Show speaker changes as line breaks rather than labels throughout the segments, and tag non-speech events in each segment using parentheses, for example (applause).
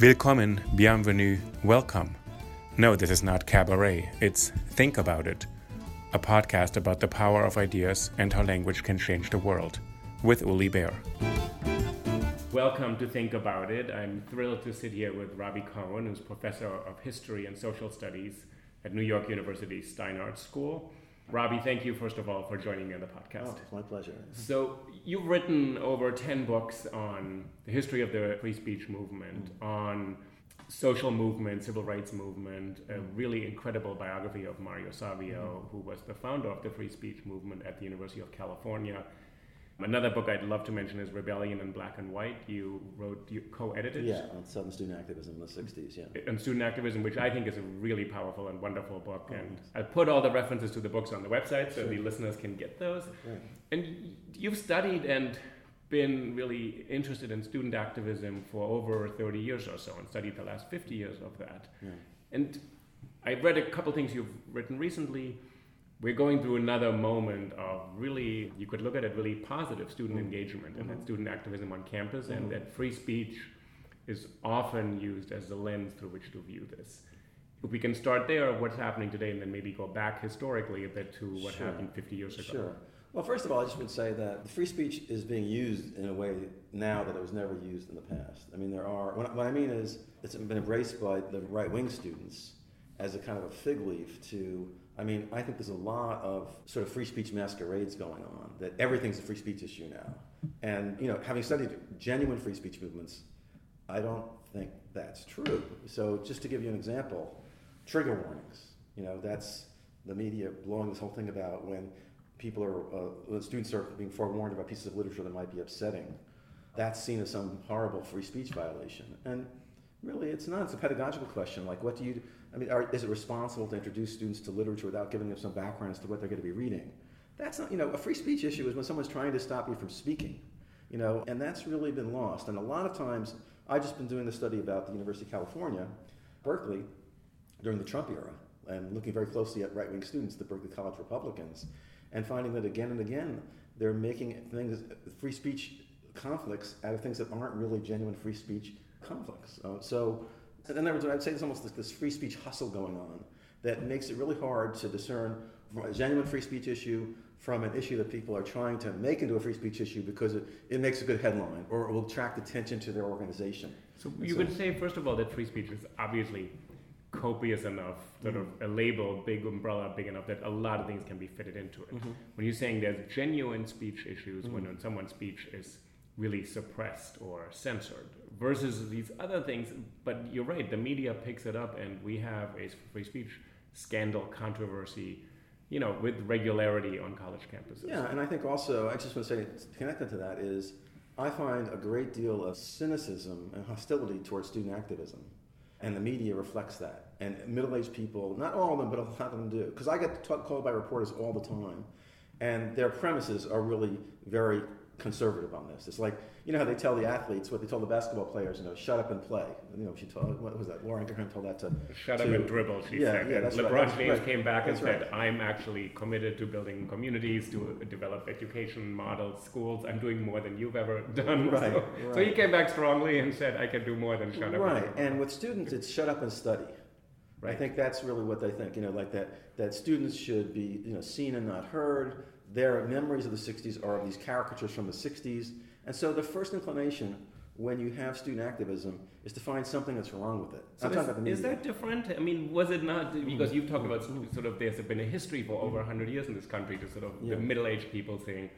Willkommen, bienvenue, welcome. No, this is not cabaret, it's Think About It, a podcast about the power of ideas and how language can change the world, with Uli Baer. Welcome to Think About It. I'm thrilled to sit here with Robbie Cohen, who's professor of history and social studies at New York University Steinhardt School. Robbie, thank you, first of all, for joining me on the podcast.
Oh, it's my pleasure.
So, you've written over 10 books on the history of the free speech movement, on social movement, civil rights movement, a really incredible biography of Mario Savio, who was the founder of the free speech movement at the University of California. Another book I'd love to mention is Rebellion in Black and White. You wrote, you co-edited
Yeah, on Southern student activism in the 60s, yeah.
Uh, on student activism, which I think is a really powerful and wonderful book. Oh, and I put all the references to the books on the website so the listeners can get those.
Right.
And you've studied and been really interested in student activism for over 30 years or so and studied the last 50 years of that.
Yeah.
And I've read a couple things you've written recently. We're going through another moment of really, you could look at it really positive student mm-hmm. engagement and that mm-hmm. student activism on campus, and mm-hmm. that free speech is often used as the lens through which to view this. If we can start there, what's happening today, and then maybe go back historically a bit to what
Sure.
happened 50 years ago.
Sure. Well, first of all, I just would say that the free speech is being used in a way now that it was never used in the past. I mean, there are, what, what I mean is, it's been embraced by the right wing students as a kind of a fig leaf to, I mean, I think there's a lot of sort of free speech masquerades going on, that everything's a free speech issue now. And, you know, having studied genuine free speech movements, I don't think that's true. So, just to give you an example, trigger warnings. You know, that's the media blowing this whole thing about when people are, uh, students are being forewarned about pieces of literature that might be upsetting. That's seen as some horrible free speech violation. And really, it's not. It's a pedagogical question. Like, what do you, I mean, are, is it responsible to introduce students to literature without giving them some background as to what they're going to be reading? That's not, you know, a free speech issue is when someone's trying to stop you from speaking, you know, and that's really been lost. And a lot of times, I've just been doing the study about the University of California, Berkeley, during the Trump era, and looking very closely at right wing students, the Berkeley College Republicans, and finding that again and again, they're making things, free speech conflicts out of things that aren't really genuine free speech conflicts. Uh, so, in other words, I'd say there's almost this, this free speech hustle going on that makes it really hard to discern a genuine free speech issue from an issue that people are trying to make into a free speech issue because it, it makes a good headline or it will attract attention to their organization.
So you
So-
could say, first of all, that free speech is obviously copious enough, sort of mm-hmm. a label, big umbrella, big enough that a lot of things can be fitted into it. Mm-hmm. When you're saying there's genuine speech issues, when mm-hmm. someone's speech is really suppressed or censored, versus these other things, but you're right, the media picks it up, and we have a free speech scandal, controversy, you know, with regularity on college campuses.
Yeah, and I think also, I just want to say, connected to that is, I find a great deal of cynicism and hostility towards student activism. And the media reflects that. And middle aged people, not all of them, but a lot of them do. Because I get t- called by reporters all the time, and their premises are really very conservative on this. It's like, you know how they tell the athletes, what they tell the basketball players, you know, shut up and play. You know, she told, what was that? Laura Ingraham told that to.
Shut up and dribble, she
Yeah,
said.
yeah, that's
LeBron
right,
James
right.
came back and
That's
said. I'm actually committed to building communities, to uh, develop education models, schools. I'm doing more than you've ever (laughs) done.
Right,
so, so he came back strongly and said, I can do more than shut up.
Right,
dribble."
and with students, it's shut up and study. I think that's really what they think. You know, like that that students should be you know seen and not heard. Their memories of the '60s are of these caricatures from the '60s, and so the first inclination when you have student activism is to find something that's wrong with it.
So is,
the
is that different? I mean, was it not because you've talked mm-hmm. about sort of there's been a history for over mm-hmm. hundred years in this country to sort of
Yeah.
the middle-aged people saying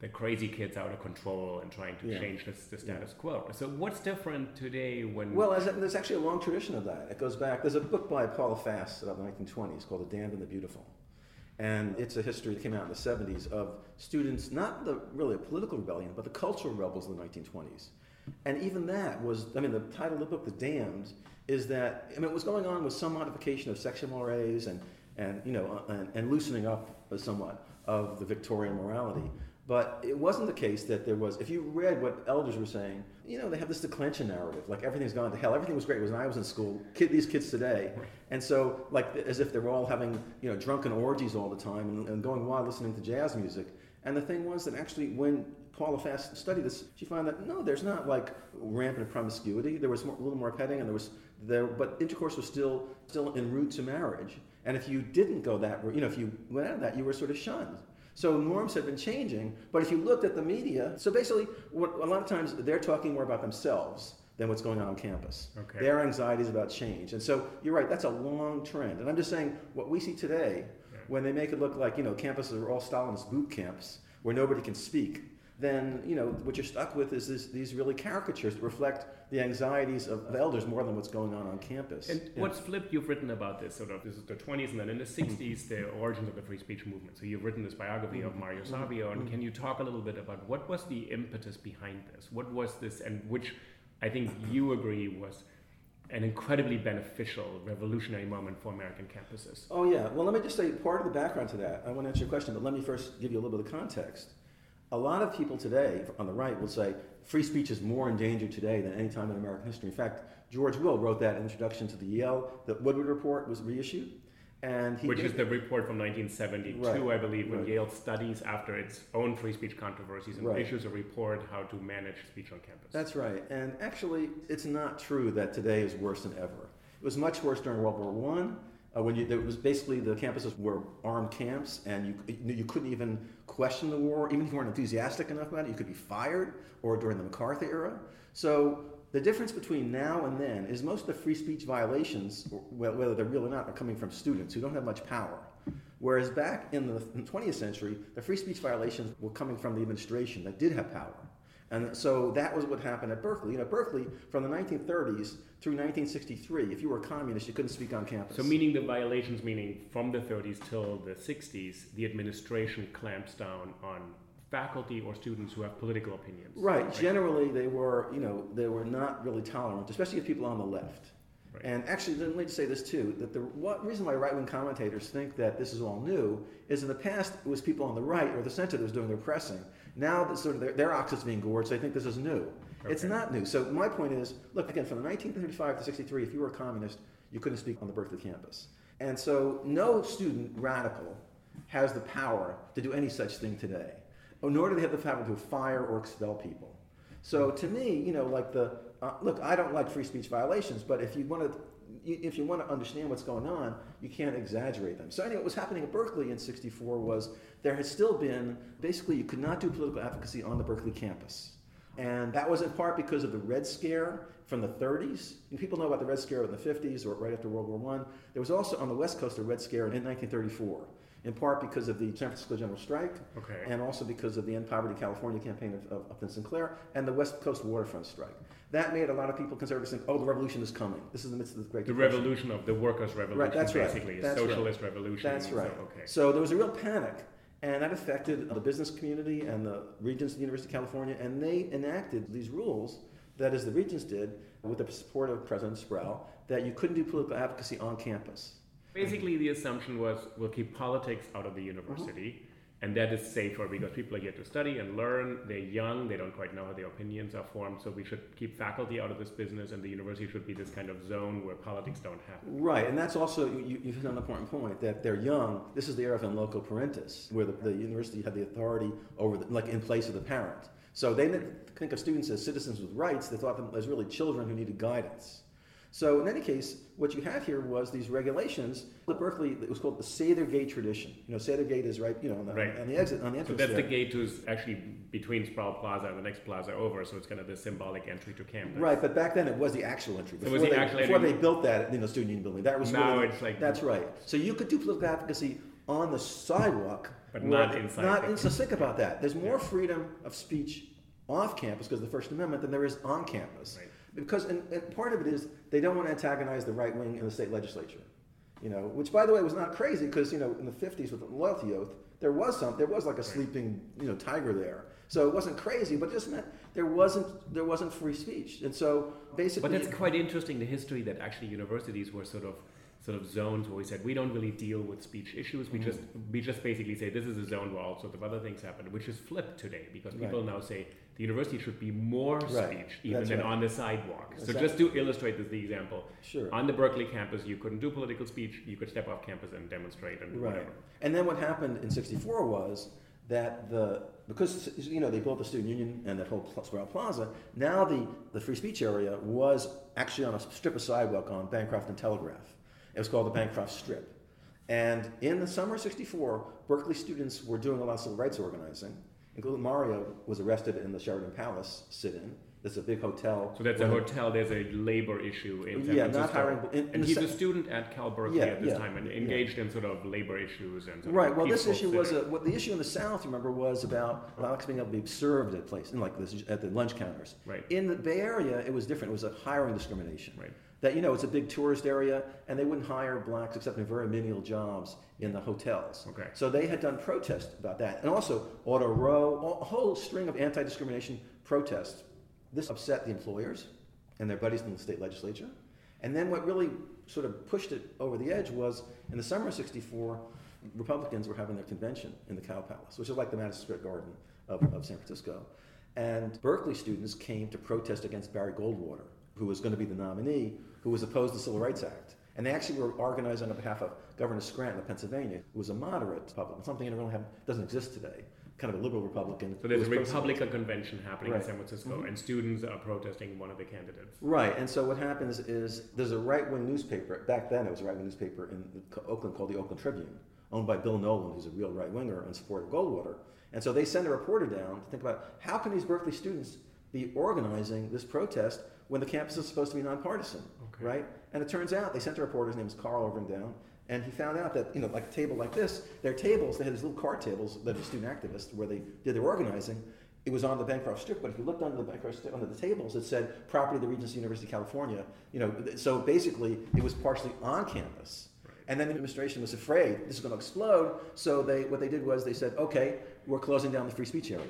the crazy kids out of control and trying to
Yeah.
change this, the status quo. So what's different today when?
Well, as, there's actually a long tradition of that. It goes back. There's a book by Paula Fass about the 1920s called The Damned and the Beautiful. And it's a history that came out in the 70s of students, not the really a political rebellion, but the cultural rebels in the 1920s. And even that was, I mean, the title of the book, The Damned, is that, I mean, what was going on was some modification of sexual mores and, and you know, uh, and, and loosening up uh, somewhat of the Victorian morality. But it wasn't the case that there was, if you read what elders were saying, you know, they have this declension narrative, like everything's gone to hell. Everything was great when I was in school. Kid, these kids today. And so, like, as if they were all having, you know, drunken orgies all the time and, and going wild listening to jazz music. And the thing was that actually, when Paula Fass studied this, she found that no, there's not like rampant promiscuity. There was more, a little more petting, and there was there, but intercourse was still still en route to marriage. And if you didn't go that, you know, if you went out of that, you were sort of shunned. So norms have been changing, but if you looked at the media, so basically, what, a lot of times they're talking more about themselves than what's going on on campus.
Okay.
Their anxieties about change, and so you're right. That's a long trend, and I'm just saying what we see today, when they make it look like you know campuses are all Stalinist boot camps where nobody can speak. Then you know what you're stuck with is this, these really caricatures that reflect the anxieties of, of elders more than what's going on on campus.
And
Yeah.
what's flipped? You've written about this sort of this is the 20s, and then in the mm-hmm. 60s, the origins of the free speech movement. So you've written this biography of mm-hmm. Mario Savio, and mm-hmm. can you talk a little bit about what was the impetus behind this? What was this, and which I think you agree was an incredibly beneficial, revolutionary moment for American campuses.
Oh, yeah. Well, let me just say part of the background to that. I want to answer your question, but let me first give you a little bit of context. A lot of people today on the right will say free speech is more endangered today than any time in American history. In fact, George Will wrote that introduction to the Yale, the Woodward Report was reissued. And he
Which is the report from 1972,
Right,
I believe, when
right.
Yale studies after its own free speech controversies and
Right.
issues a report how to manage speech on campus.
That's right. And actually, it's not true that today is worse than ever. It was much worse during World War One, uh, when you, there was basically the campuses were armed camps, and you you couldn't even question the war, even if you weren't enthusiastic enough about it. You could be fired, or during the McCarthy era. So the difference between now and then is most of the free speech violations, whether they're real or not, are coming from students who don't have much power. Whereas back in the 20th century, the free speech violations were coming from the administration that did have power. And so that was what happened at Berkeley. You know, Berkeley, from the 1930s through 1963, if you were a communist, you couldn't speak on campus.
So, meaning the violations, meaning from the 30s till the 60s, the administration clamps down on faculty or students who have political opinions.
Right. Generally, they were, you know, they were not really tolerant, especially of people on the left.
Right.
And actually, let me just say this too: that the what reason why right-wing commentators think that this is all new is in the past it was people on the right or the center that was doing their pressing. Now that sort of their, their ox is being gored, so they think this is new. It's not new. So my point is, look again from 1935 to 63, if you were a communist, you couldn't speak on the Berkeley campus. And so no student radical has the power to do any such thing today, nor do they have the power to fire or expel people. So to me, you know, like the uh, look, I don't like free speech violations, but if you want to, if you want to understand what's going on, you can't exaggerate them. So anyway, what was happening at Berkeley in '64 was there had still been basically you could not do political advocacy on the Berkeley campus. And that was in part because of the Red Scare from the 30s. And people know about the Red Scare in the 50s or right after World War I. There was also on the West Coast a Red Scare in 1934, in part because of the San Francisco General Strike,
Okay.
and also because of the End Poverty California campaign of, of Upton Sinclair and the West Coast waterfront strike. That made a lot of people conservatives think, oh, the revolution is coming. This is the midst of the Great
The
Depression.
revolution of the workers' revolution,
Right, that's right.
basically, a
That's right.
socialist revolution.
That's
So,
right.
okay.
So there was a real panic, and that affected the business community and the regents of the University of California, and they enacted these rules, that is, the regents did, with the support of President Sproul, that you couldn't do political advocacy on campus.
Basically, the assumption was we'll keep politics out of the university, mm-hmm. and that is safer because people are here to study and learn. They're young, they don't quite know how their opinions are formed, so we should keep faculty out of this business, and the university should be this kind of zone where politics don't happen.
Right, and that's also, you, you hit on an important point, that they're young. This is the era of in loco parentis, where the, the university had the authority over, the, like in place of the parent. So they didn't think of students as citizens with rights, they thought them as really children who needed guidance. So in any case, what you have here was these regulations. At Berkeley, it was called the Sather Gate tradition. You know, Sather Gate is right, you know, on the,
Right.
on the exit, on the
So
entrance.
that's the gate who's actually between Sproul Plaza and the next plaza over, so it's kind of the symbolic entry to campus.
Right, but back then it was the actual entry.
it
Before,
was the
they,
actual
before
entry.
they built that, you know, student union building, that was
Now
really-
it's like-
that's right. So you could do political advocacy on the sidewalk,
But not inside
Not in, so think about that. There's more freedom of speech off campus because of the First Amendment than there is on campus.
Right.
Because and, and part of it is they don't want to antagonize the right wing in the state legislature. You know, which by the way was not crazy because you know in the 50s with the loyalty oath there was some there was like a sleeping you know tiger there. So it wasn't crazy, but it just meant there wasn't there wasn't free speech. And so basically
But that's quite interesting, the history that actually universities were sort of sort of zones where we said we don't really deal with speech issues. We
Mm-hmm.
just we just basically say this is a zone where all sorts of other things happen, which is flipped today because people now say the university should be more
Right.
speech even
That's
than
right.
on the sidewalk. So just to illustrate this the example,
Sure.
on the Berkeley campus you couldn't do political speech, you could step off campus and demonstrate and
Right.
whatever.
And then what happened in '64 was that the because you know they built the student union and that whole Sproul Plaza. Now the the free speech area was actually on a strip of sidewalk on Bancroft and Telegraph. It was called the Bancroft Strip. And in the summer of '64, Berkeley students were doing a lot of civil rights organizing. Including Mario was arrested in the Sheraton Palace sit-in. It's a big hotel.
So that's a hotel. There's a labor issue in San
Yeah, not hiring- in- in
and he's
se-
a student at Cal Berkeley
Yeah,
at this
yeah,
time and engaged in sort of labor issues and sort of
Right. Well, this issue was a, what the issue in the South, remember, was about blacks being able to be served at place, in like this, at the lunch counters.
Right.
In the Bay Area, it was different. It was a hiring discrimination.
Right.
That you know, it's a big tourist area, and they wouldn't hire blacks except in very menial jobs in the hotels.
Okay.
So they had done protests about that, and also Auto Row, a whole string of anti-discrimination protests. This upset the employers and their buddies in the state legislature. And then what really sort of pushed it over the edge was in the summer of 64, Republicans were having their convention in the Cow Palace, which is like the Madison Square Garden of, of San Francisco. And Berkeley students came to protest against Barry Goldwater, who was going to be the nominee, who was opposed to the Civil Rights Act. And they actually were organized on behalf of Governor Scranton of Pennsylvania, who was a moderate Republican, something that really have, doesn't exist today, kind of a liberal Republican.
So there's a
who was pro-
Republican convention happening in San Francisco, mm-hmm. and students are protesting one of the candidates.
Right, and so what happens is there's a right wing newspaper, back then it was a right wing newspaper in Oakland called the Oakland Tribune, owned by Bill Knowland, who's a real right winger in support of Goldwater. And so they send a reporter down to think about how can these Berkeley students be organizing this protest when the campus is supposed to be nonpartisan. Right? And it turns out they sent a reporter, his name is Carl over and down, and he found out that, you know, like a table like this, their tables, they had these little card tables that are student activists where they did their organizing. It was on the Bancroft Strip, but if you looked under the Bancroft Strip, under the tables, it said property of the Regency University of California. You know, so basically it was partially on campus. And then the administration was afraid this is going to explode, so they what they did was they said, okay, we're closing down the free speech area.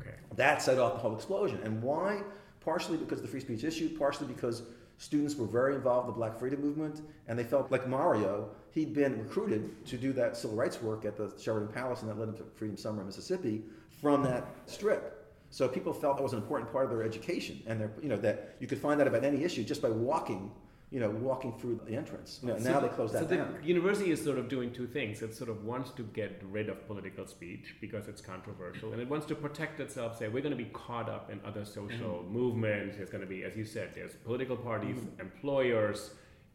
Okay.
That set off the whole explosion. And why? Partially because of the free speech issue, partially because students were very involved in the black freedom movement, and they felt like Mario, he'd been recruited to do that civil rights work at the Sheraton Palace, and that led him to Freedom Summer in Mississippi from that strip. So people felt that was an important part of their education, and their, you know, that you could find out about any issue just by walking, you know, walking through the entrance. You know, now they close that
so the university is sort of doing two things. It sort of wants to get rid of political speech because it's controversial, and it wants to protect itself. Say we're going to be caught up in other social
Mm-hmm.
movements. There's going to be, as you said, there's political parties, employers,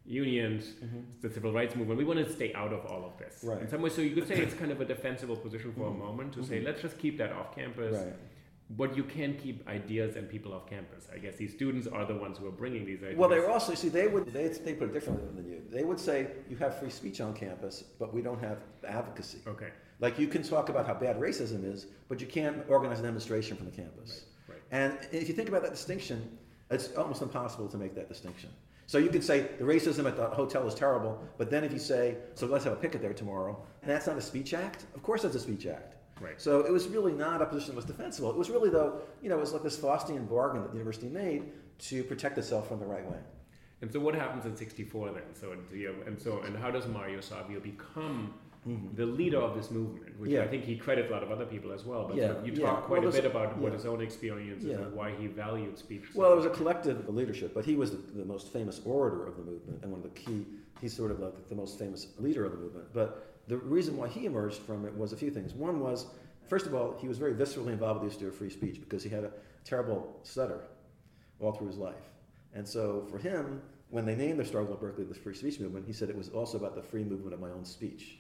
unions, the civil rights movement. We want to stay out of all of this.
Mm-hmm. Right. Mm-hmm.
In some ways, so you could say it's kind of a defensible position for a moment to say let's just keep that off campus.
Right.
But you can keep ideas and people off campus. I guess these students are the ones who are bringing these ideas.
Well, they were also see they would they, they put it differently than you. They would say you have free speech on campus, but we don't have advocacy.
okay.
Like you can talk about how bad racism is, but you can't organize a demonstration from the campus.
Right, right.
And if you think about that distinction, it's almost impossible to make that distinction. So you could say the racism at the hotel is terrible, but then if you say, so let's have a picket there tomorrow, and that's not a speech act, of course that's a speech act.
Right.
So it was really not a position that was defensible. It was really, though, you know, it was like this Faustian bargain that the university made to protect itself from the right wing.
And so what happens in '64 then? So and, you know, and so and how does Mario Savio become the leader of this movement? Which
Mm-hmm. Yeah.
I think he credits a lot of other people as well. But
Yeah,
you
yeah.
talk quite
Well,
a bit about what his own experiences
Yeah.
and why he valued speech. so
Well, it was a collective leadership, but he was the, the most famous orator of the movement and one of the key, he's sort of like the most famous leader of the movement. But the reason why he emerged from it was a few things. One was, first of all, he was very viscerally involved with the issue of free speech because he had a terrible stutter all through his life. And so for him, when they named the struggle at Berkeley the free speech movement, he said it was also about the free movement of my own speech.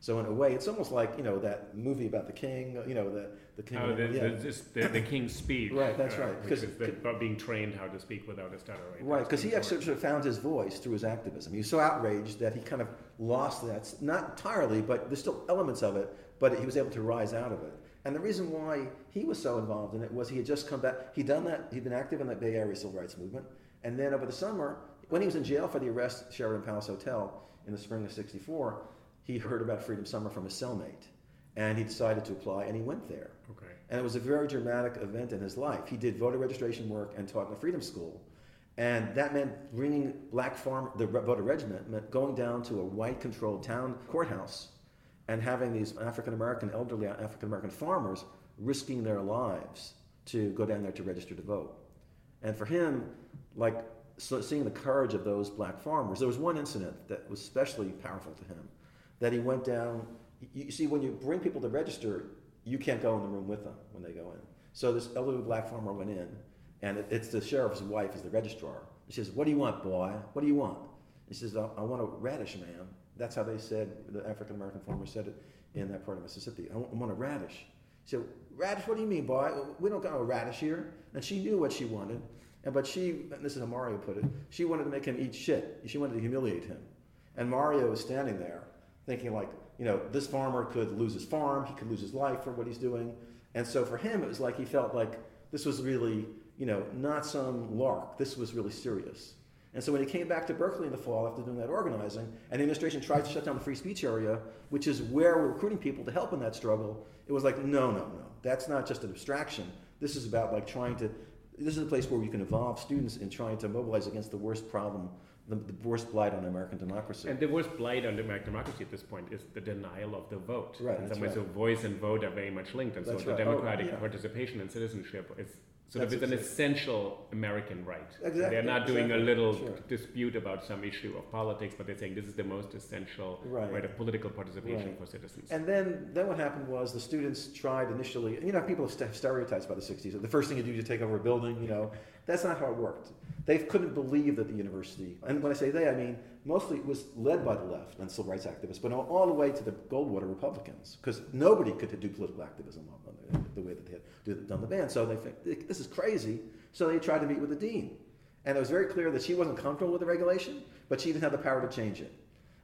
So in a way, it's almost like you know that movie about the king. You know the the king.
Oh, the,
yeah.
the, just the, the king's speech.
Right, that's
uh,
right,
Which
because-
about being trained how to speak without a stutter. Right,
Right, because he actually sort of found his voice through his activism. He was so outraged that he kind of lost that, not entirely, but there's still elements of it, but he was able to rise out of it. And the reason why he was so involved in it was he had just come back, he'd done that, he'd been active in that Bay Area civil rights movement, and then over the summer, when he was in jail for the arrest at Sheraton Palace Hotel in the spring of 64, he heard about Freedom Summer from his cellmate, and he decided to apply, and he went there.
Okay.
And it was a very dramatic event in his life. He did voter registration work and taught in a freedom school. And that meant bringing black farm, the voter regiment meant going down to a white controlled town courthouse and having these African American, elderly African American farmers risking their lives to go down there to register to vote. And for him, like so seeing the courage of those black farmers, there was one incident that was especially powerful to him. That he went down. You you see, when you bring people to register, you can't go in the room with them when they go in. So this elderly black farmer went in, and it, it's the sheriff's wife is the registrar. She says, "What do you want, boy? What do you want?" He says, "I, I want a radish, ma'am." That's how they said the African American farmer said it in that part of Mississippi. I want, I want a radish. She said, "Radish? What do you mean, boy? We don't got a radish here." And she knew what she wanted, and but she, and this is how Mario put it, she wanted to make him eat shit. She wanted to humiliate him. And Mario was standing there thinking like, you know, this farmer could lose his farm, he could lose his life for what he's doing. And so for him, it was like he felt like this was really, you know, not some lark. This was really serious. And so when he came back to Berkeley in the fall after doing that organizing, and the administration tried to shut down the free speech area, which is where we're recruiting people to help in that struggle, it was like, no, no, no. That's not just an abstraction. This is about like trying to, this is a place where you can involve students in trying to mobilize against the worst problem, the, the worst blight on American democracy.
And the worst blight on American democracy at this point is the denial of the vote.
Right,
In some ways,
right.
the voice and vote are very much linked, and
That's
so the
right. Oh,
democratic
yeah.
participation and citizenship is sort of it's an essential American right.
Exactly,
They're not doing a little
sure.
dispute about some issue of politics, but they're saying this is the most essential
Right.
right of political participation
Right.
for citizens.
And then, then what happened was the students tried initially, you know, people have stereotypes by the 60s. The first thing you do is you take over a building, you know. That's not how it worked. They couldn't believe that the university, and when I say they, I mean mostly it was led by the left and civil rights activists, but all, all the way to the Goldwater Republicans, because nobody could do political activism on the, way that they had done the ban. So they think, this is crazy. So they tried to meet with the dean. And it was very clear that she wasn't comfortable with the regulation, but she didn't have the power to change it.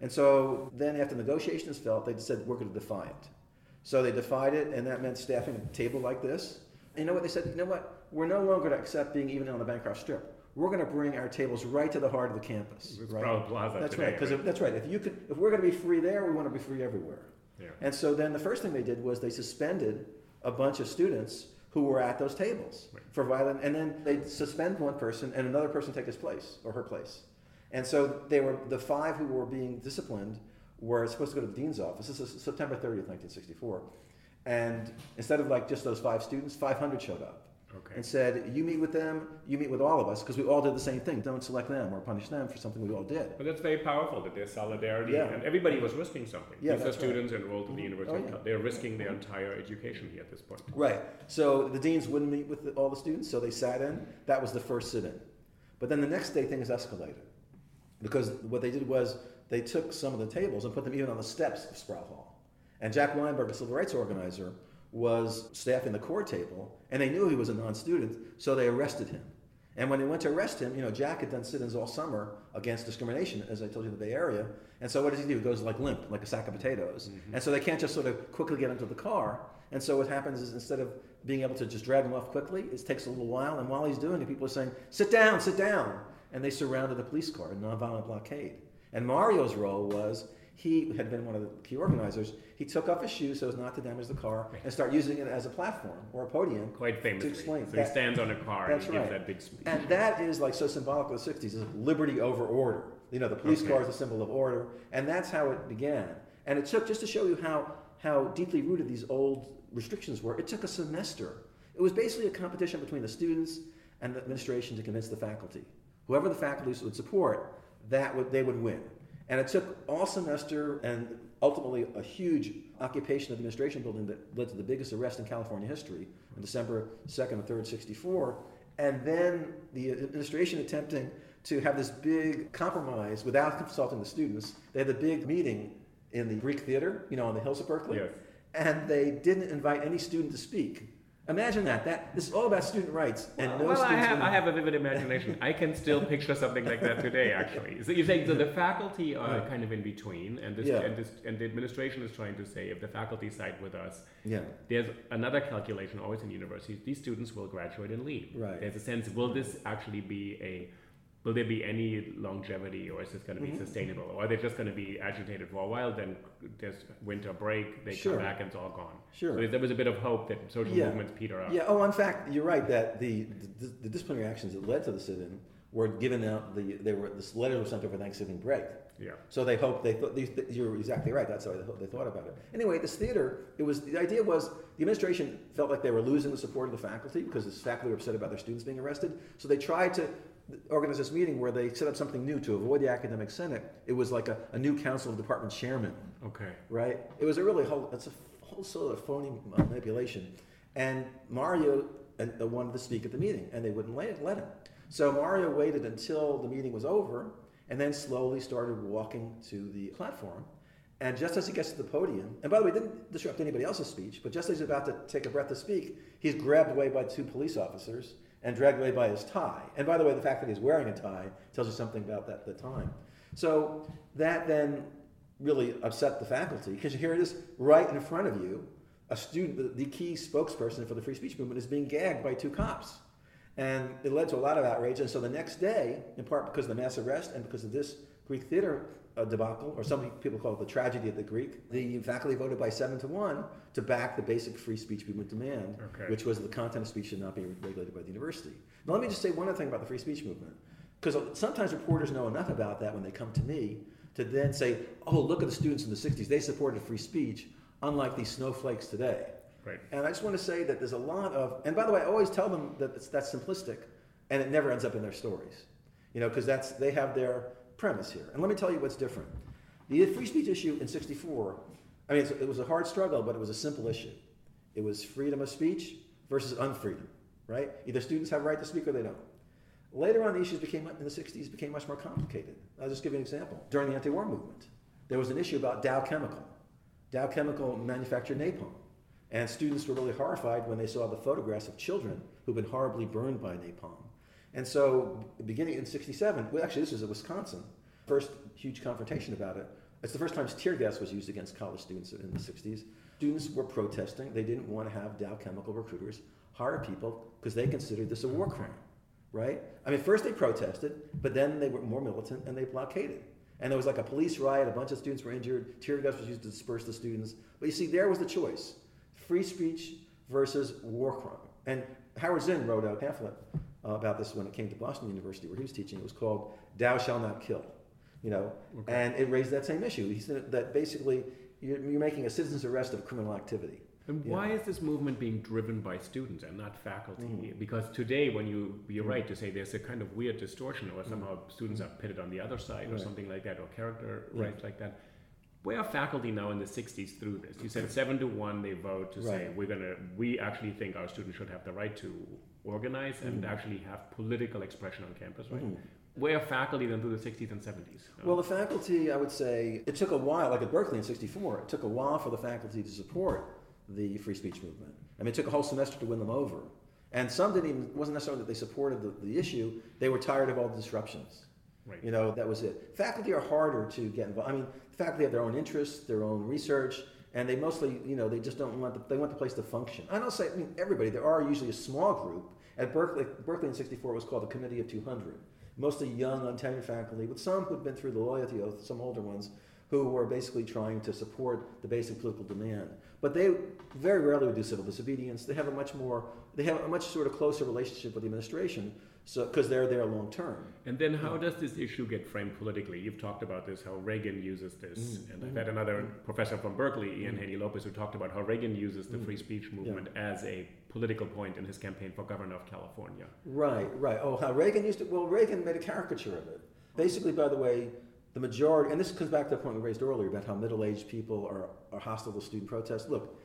And so then, after negotiations felt, they said, we're going to defy it. So they defied it, and that meant staffing a table like this. And you know what? They said, you know what? We're no longer going to accept being even on the Bancroft Strip. We're going to bring our tables right to the heart of the campus.
It's
right?
Plaza
That's
today,
right. Because
right?
that's right. If you could, if we're going to be free there, we want to be free everywhere.
Yeah.
And so then the first thing they did was they suspended a bunch of students who were at those tables
Right.
for violent, and then they'd suspend one person and another person take his place or her place. And so they were the five who were being disciplined were supposed to go to the dean's office. This is September 30th, 1964. And instead of like just those five students, 500 showed up
Okay.
and said, "You meet with them, you meet with all of us, because we all did the same thing. Don't select them or punish them for something we all did."
But that's very powerful that there's solidarity,
Yeah.
and everybody was risking something.
Yeah,
These are
that's right.
students enrolled in the mm-hmm. University.
Oh, yeah.
They're risking their entire education here at this point.
Right. So the deans wouldn't meet with all the students, so they sat in. That was the first sit-in. But then the next day things escalated because what they did was they took some of the tables and put them even on the steps of Sproul Hall. And Jack Weinberg, a civil rights organizer, was staffing the CORE table, and they knew he was a non-student, so they arrested him. And when they went to arrest him, you know, Jack had done sit-ins all summer against discrimination, as I told you in the Bay Area. And so what does he do? He goes like limp, like a sack of potatoes. Mm-hmm. And so they can't just sort of quickly get into the car. And so what happens is instead of being able to just drag him off quickly, it takes a little while. And while he's doing it, people are saying, sit down, sit down. And they surrounded the police car, a nonviolent blockade. And Mario's role was he had been one of the key organizers. He took off his shoes so as not to damage the car and start using it as a platform or a podium
Quite famously.
to explain.
So he stands on a car and he gives that big speech.
And that is like so symbolic of the 60s, is liberty over order. You know, the police
Okay.
car is a symbol of order, and that's how it began. And it took, just to show you how, how deeply rooted these old restrictions were, it took a semester. It was basically a competition between the students and the administration to convince the faculty. Whoever the faculty would support, that would, they would win. And it took all semester and ultimately a huge occupation of the administration building that led to the biggest arrest in California history on December 2nd and 3rd, 64. And then the administration attempting to have this big compromise without consulting the students. They had a big meeting in the Greek Theater, you know, on the hills of Berkeley.
Yes.
And they didn't invite any student to speak. Imagine that. That this is all about student rights, and no
well, I have, I have a vivid imagination. I can still picture something like that today, actually. So you say so the faculty are kind of in between, and this,
Yeah.
and this and the administration is trying to say if the faculty side with us,
Yeah.
there's another calculation always in universities. These students will graduate and leave.
Right.
There's a sense. Will this actually be a Will there be any longevity, or is this going to be
Mm-hmm.
sustainable, or are they just going to be agitated for a while? Then there's winter break, they
Sure.
come back, and it's all gone.
Sure.
So there was a bit of hope that social
Yeah.
movements peter out.
Yeah. Oh, in fact, you're right that the, the, the disciplinary actions that led to the sit-in were given out. The they were the letters were sent over Thanksgiving break.
Yeah.
So they hoped they thought these, you're exactly right. That's how they, thought- they thought about it. Anyway, this theater, it was the idea was the administration felt like they were losing the support of the faculty because the faculty were upset about their students being arrested. So they tried to organize this meeting where they set up something new to avoid the academic senate. It was like a, a new council of department chairman
Okay.
right? It was a really whole, it's a whole sort of phony manipulation. And Mario uh, wanted to speak at the meeting, and they wouldn't let, let him. So Mario waited until the meeting was over, and then slowly started walking to the platform. And just as he gets to the podium, and by the way, didn't disrupt anybody else's speech, but just as he's about to take a breath to speak, he's grabbed away by two police officers and dragged away by his tie. And by the way, the fact that he's wearing a tie tells you something about that the time. So that then really upset the faculty because here it is right in front of you. A student, the, key spokesperson for the free speech movement, is being gagged by two cops. And it led to a lot of outrage. And so the next day, in part because of the mass arrest and because of this Greek theater uh, debacle, or some people call it the tragedy of the Greek, the faculty voted by seven to one to back the basic free speech movement demand,
Okay.
which was the content of speech should not be regulated by the university. Now, let me just say one other thing about the free speech movement. Because sometimes reporters know enough about that when they come to me to then say, oh, look at the students in the 60s. They supported free speech, unlike these snowflakes today.
Right.
And I just want to say that there's a lot of, and by the way, I always tell them that it's, that's simplistic, and it never ends up in their stories, you know, because that's they have their premise here. And let me tell you what's different. The free speech issue in '64, I mean, it was a hard struggle, but it was a simple issue. It was freedom of speech versus unfreedom, right? Either students have a right to speak or they don't. Later on, the issues became in the '60s became much more complicated. I'll just give you an example. During the anti-war movement, there was an issue about Dow Chemical. Dow Chemical manufactured napalm. And students were really horrified when they saw the photographs of children who'd been horribly burned by napalm. And so, beginning in 67, well, actually, this was in Wisconsin, first huge confrontation about it. It's the first time tear gas was used against college students in the 60s. Students were protesting. They didn't want to have Dow Chemical recruiters hire people because they considered this a war crime, right? I mean, first they protested, but then they were more militant and they blockaded. And there was like a police riot, a bunch of students were injured, tear gas was used to disperse the students. But you see, there was the choice free speech versus war crime. And Howard Zinn wrote out a pamphlet uh, about this when it came to Boston University, where he was teaching. It was called "Thou Shall Not Kill," you know, and it raised that same issue. He said that basically you're, you're making a citizen's arrest of criminal activity.
And
Yeah.
why is this movement being driven by students and not faculty?
Mm.
Because today, when you you're right to say there's a kind of weird distortion, or somehow students are pitted on the other side, or
Mm.
Something like that, or character
Yeah.
rights like that. Where are faculty now in the '60s through this? You said seven to one they vote to say we're gonna we actually think our students should have the right to organize and hmm. actually have political expression on campus, right? Hmm. Where are faculty then through the '60s and '70s?
Well, the faculty, I would say, it took a while, like at Berkeley in 64, it took a while for the faculty to support the free speech movement. I mean, it took a whole semester to win them over. And some didn't even, it wasn't necessarily that they supported the, the issue, they were tired of all the disruptions.
Right.
You know, that was it. Faculty are harder to get involved. I mean, faculty have their own interests, their own research, and they mostly, you know, they just don't want the, they want the place to function. I don't say, I mean, everybody. There are usually a small group. At Berkeley, Berkeley in '64 was called the Committee of 200. Mostly young, untenured faculty, with some who'd been through the loyalty oath, some older ones, who were basically trying to support the basic political demand. But they very rarely would do civil disobedience. They have a much more, they have a much sort of closer relationship with the administration, so because they're there long term.
And then how does this issue get framed politically? You've talked about this, how Reagan uses this.
Mm,
and I've had another professor from Berkeley, Ian Haney Lopez, who talked about how Reagan uses the free speech movement as a political point in his campaign for governor of California.
Right, right. Oh, how Reagan used it? Well, Reagan made a caricature of it. Basically, by the way, the majority, and this comes back to the point we raised earlier about how middle aged people are, are hostile to student protests. Look,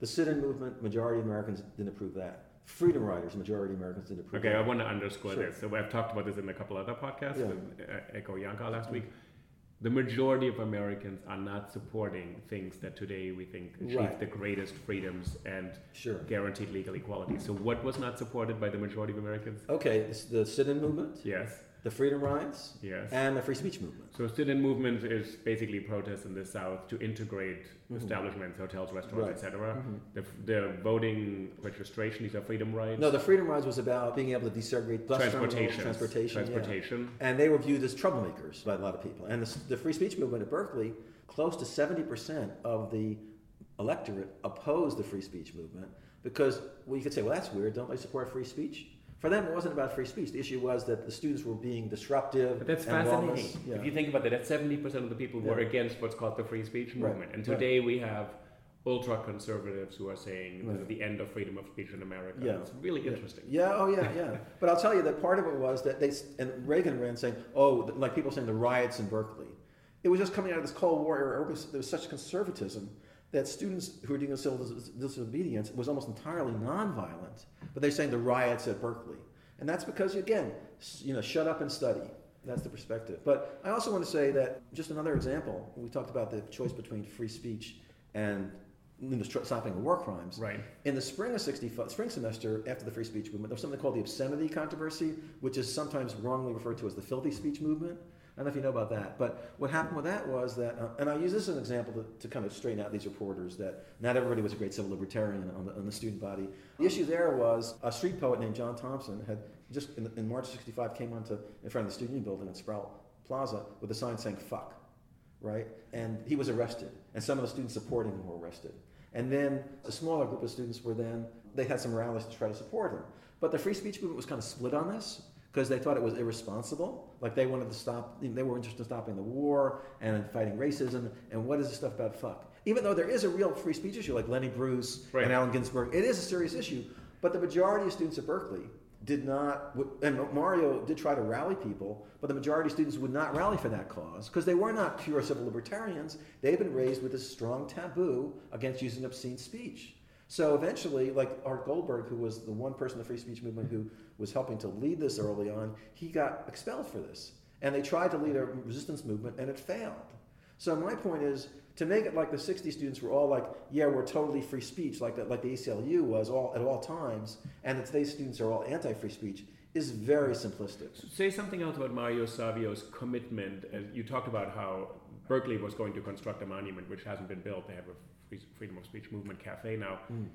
the sit in movement, majority of Americans didn't approve that. Freedom riders, majority Americans, didn't approve.
Okay, I want to underscore
Sure.
this. So I've talked about this in a couple other podcasts
Yeah.
with uh, Echo Yanka last week. The majority of Americans are not supporting things that today we think achieve
Right.
the greatest freedoms and
Sure.
guaranteed legal equality. So what was not supported by the majority of Americans?
Okay, the sit-in movement,
Yes,
the freedom rides,
yes.
and the free speech movement.
So student movement is basically protests in the South to integrate establishments, hotels, restaurants,
Mm-hmm.
Etc. The, the voting registration, these are freedom rights.
No, the freedom rides was about being able to desegregate bus terminals,
transportation,
transportation, yeah.
transportation.
and they were viewed as troublemakers by a lot of people. And the, the free speech movement at Berkeley, close to seventy percent of the electorate opposed the free speech movement because well, you could say, well, that's weird. Don't they support free speech? For them, it wasn't about free speech. The issue was that the students were being disruptive.
But that's
and
fascinating.
Yeah.
If you think about that, that seventy percent of the people were
Yeah.
against what's called the free speech
Right.
movement, and
Right.
today we have ultra conservatives who are saying
Right.
the end of freedom of speech in America.
Yeah.
It's really
Yeah.
interesting.
Yeah, oh yeah, yeah. But I'll tell you that part of it was that they and Reagan ran saying, oh, like people saying the riots in Berkeley. It was just coming out of this Cold War era. There was such conservatism that students who were doing civil disobedience was almost entirely nonviolent. But they're saying the riots at Berkeley, and that's because again, you know, shut up and study. That's the perspective. But I also want to say that just another example. We talked about the choice between free speech and you know, stopping war crimes.
Right.
In the spring of 65, spring semester after the free speech movement, there was something called the obscenity controversy, which is sometimes wrongly referred to as the filthy speech movement. I don't know if you know about that, but what happened with that was that, uh, and I use this as an example to, to kind of straighten out these reporters that not everybody was a great civil libertarian on the, on the student body. The issue there was a street poet named John Thompson had just in, in March of 65 came onto in front of the student building at Sproul Plaza with a sign saying "fuck." right? And he was arrested, and some of the students supporting him were arrested. And then a smaller group of students were then, they had some rallies to try to support him. But the free speech movement was kind of split on this because they thought it was irresponsible. Like they wanted to stop, they were interested in stopping the war and in fighting racism. And what is this stuff about fuck? Even though there is a real free speech issue like Lenny Bruce
Right.
and Allen Ginsberg, it is a serious issue. But the majority of students at Berkeley did not, and Mario did try to rally people, but the majority of students would not rally for that cause because they were not pure civil libertarians. They've been raised with this strong taboo against using obscene speech. So eventually, like Art Goldberg, who was the one person in the free speech movement who was helping to lead this early on, he got expelled for this. And they tried to lead a resistance movement, and it failed. So my point is to make it like the 60 students were all like, yeah, we're totally free speech, like the, like the ACLU was all at all times, and that today's students are all anti-free speech, is very simplistic.
Say something else about Mario Savio's commitment. As you talked about how Berkeley was going to construct a monument, which hasn't been built. They have a freedom of speech movement cafe now.
Mm.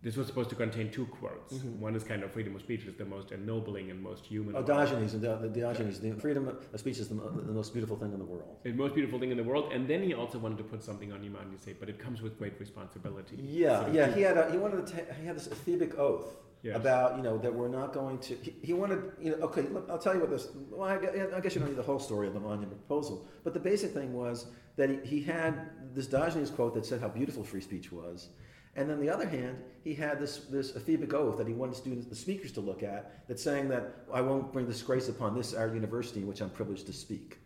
This was supposed to contain two quotes. Mm-hmm. One is kind of freedom of speech is the most ennobling and most human.
Oh, Diogenes, and Di- Diogenes, the freedom of speech is the, uh, the most beautiful thing in the world.
the most beautiful thing in the world. And then he also wanted to put something on humanity, say, but it comes with great responsibility.
Yeah,
So
yeah. He had a, he wanted to ta- he had this Ephebic oath
Yes.
about you know that we're not going to. He, he wanted you know okay. Look, I'll tell you what this. Well, I, I guess you don't need the whole story of the monument proposal, but the basic thing was that he, he had this Diogenes quote that said how beautiful free speech was. And then the other hand, he had this this Ephebic oath that he wanted students, the speakers, to look at that saying that I won't bring disgrace upon this our university in which I'm privileged to speak.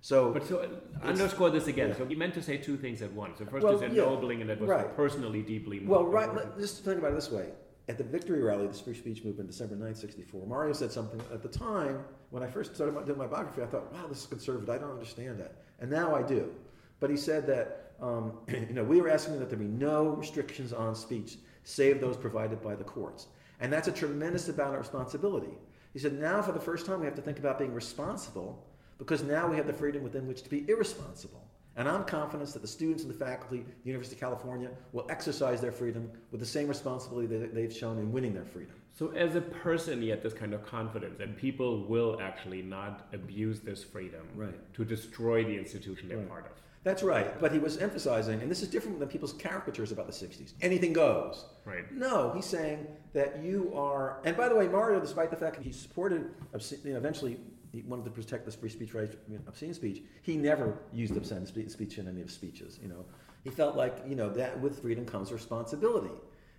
So,
But so uh, underscore this again. So he meant to say two things at once. The first
Well,
is
yeah,
ennobling, and that was
right.
personally deeply.
Well, right. Let, just think about it this way. At the victory rally, the free speech movement, December 9, 64, Mario said something at the time when I first started my, doing my biography. I thought, wow, this is conservative. I don't understand that. And now I do. But he said that, um, (clears throat) you know, we were asking that there be no restrictions on speech, save those provided by the courts. And that's a tremendous amount of responsibility. He said, now for the first time, we have to think about being responsible because now we have the freedom within which to be irresponsible. And I'm confident that the students and the faculty at the University of California will exercise their freedom with the same responsibility that they've shown in winning their freedom.
So, as a person, you have this kind of confidence, and people will actually not abuse this freedom
Right.
to destroy the institution they're
Right.
part of.
That's right. But he was emphasizing, and this is different than people's caricatures about the 60s anything goes.
Right.
No, he's saying that you are. And by the way, Mario, despite the fact that he supported, you know, eventually he wanted to protect this free speech right, I mean, obscene speech, he never used obscene speech in any of his speeches. You know, he felt like you know that with freedom comes responsibility,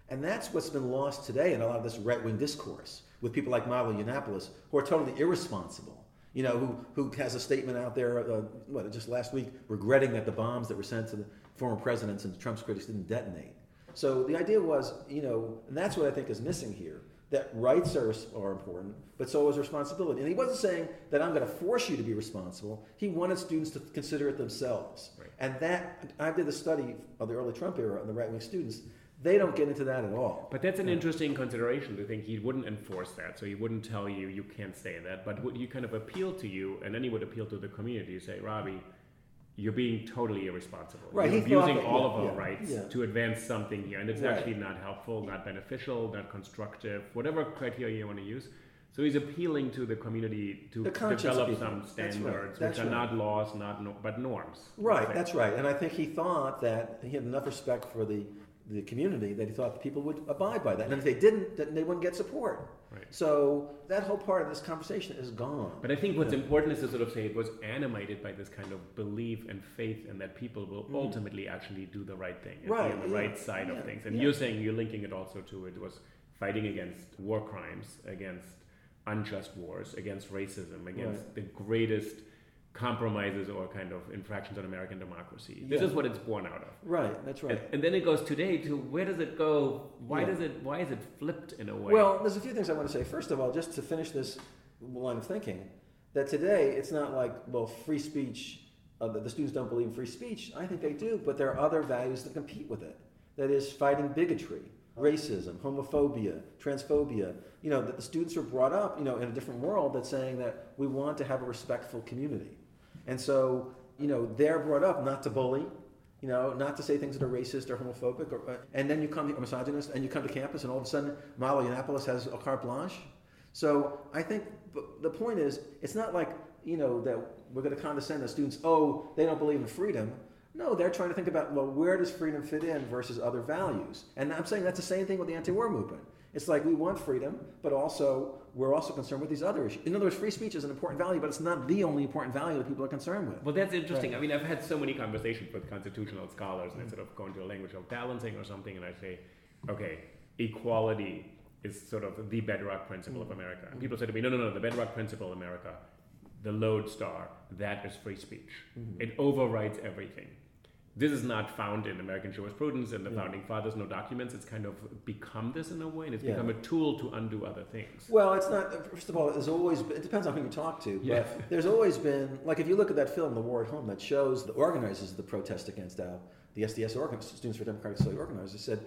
and that's what's been lost today in a lot of this right-wing discourse with people like Milo Yiannopoulos who are totally irresponsible. You know, who, who has a statement out there, uh, what, just last week, regretting that the bombs that were sent to the former presidents and Trump's critics didn't detonate. So the idea was, you know, and that's what I think is missing here. that rights are, are important, but so is responsibility. And he wasn't saying that I'm going to force you to be responsible. He wanted students to consider it themselves.
Right.
And that, I did a study of the early Trump era on the right wing students. They don't get into that at all.
But that's an interesting consideration to think he wouldn't enforce that. So he wouldn't tell you you can't say that, but would he kind of appeal to you, and then he would appeal to the community, say, Robbie, you're being totally irresponsible.
Right,
You're abusing all
yeah,
of our
yeah,
rights
yeah.
to advance something here, and it's
Right.
actually not helpful, not beneficial, not constructive, whatever criteria you want to use. So he's appealing to the community to
The
develop
people.
some
That's right.
standards,
That's
which are
right.
not laws, not no, but norms.
Right, that's right. And I think he thought that he had enough respect for the, the community that he thought the people would abide by that. And if they didn't, then they wouldn't get support.
Right.
So that whole part of this conversation is gone.
But I think what's important is to sort of say it was animated by this kind of belief and faith and that people will ultimately actually do the right thing and
Mm. Right,
be on the
yeah,
right side
yeah,
of things. And
yeah.
you're saying you're linking it also to it was fighting against war crimes, against unjust wars, against racism, against
Right.
the greatest compromises or kind of infractions on American democracy. This
Yeah.
is what it's born out of.
Right, that's right.
And, and then it goes today to where does it go? Why
Yeah.
does it? Why is it flipped in a way?
Well, there's a few things I want to say. First of all, just to finish this line of thinking, that today it's not like, well, free speech, uh, the, the students don't believe in free speech. I think they do, but there are other values that compete with it. That is fighting bigotry, racism, homophobia, transphobia. You know, that the students are brought up, you know, in a different world that's saying that we want to have a respectful community. And so, you know, they're brought up not to bully, you know, not to say things that are racist or homophobic, or, uh, and then you come or misogynist, and you come to campus, and all of a sudden, Milo Yiannopoulos has a carte blanche. So I think the point is, it's not like you know that we're going to condescend the students. Oh, they don't believe in freedom. No, they're trying to think about well, where does freedom fit in versus other values? And I'm saying that's the same thing with the anti-war movement. It's like we want freedom, but also we're also concerned with these other issues. In other words, free speech is an important value, but it's not the only important value that people are concerned with.
Well, that's interesting. I mean, I've had so many conversations with constitutional scholars, and I sort of go into a language of balancing or something, and I say, okay, equality is sort of the bedrock principle of America. And people say to me, no, no, no, the bedrock principle of America, the lodestar, that is free speech. Mm-hmm. It overrides everything. This is not found in American jurisprudence and the founding fathers, no documents. It's kind of become this in a way, and it's
Yeah.
become a tool to undo other things.
Well, it's not. First of all, there's always. It depends on who you talk to.
Yeah.
But there's always been like if you look at that film, The War at Home, that shows the organizers of the protest against Al, the SDS organ, Students for Democratic Society organizers, said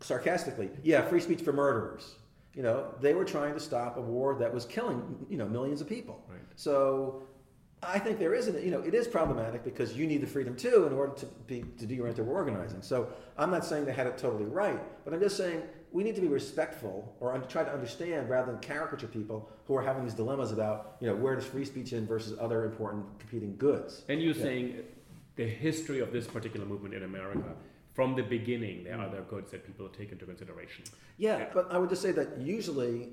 sarcastically, "Yeah, free speech for murderers." You know, they were trying to stop a war that was killing you know millions of people.
Right.
So. I think there is, an, you know, it is problematic because you need the freedom too in order to be to do your anti-war organizing. So I'm not saying they had it totally right, but I'm just saying we need to be respectful or try to understand rather than caricature people who are having these dilemmas about, you know, where does free speech in versus other important competing goods.
And you're
Yeah.
saying the history of this particular movement in America, from the beginning, there are other goods that people take into consideration.
Yeah, but I would just say that usually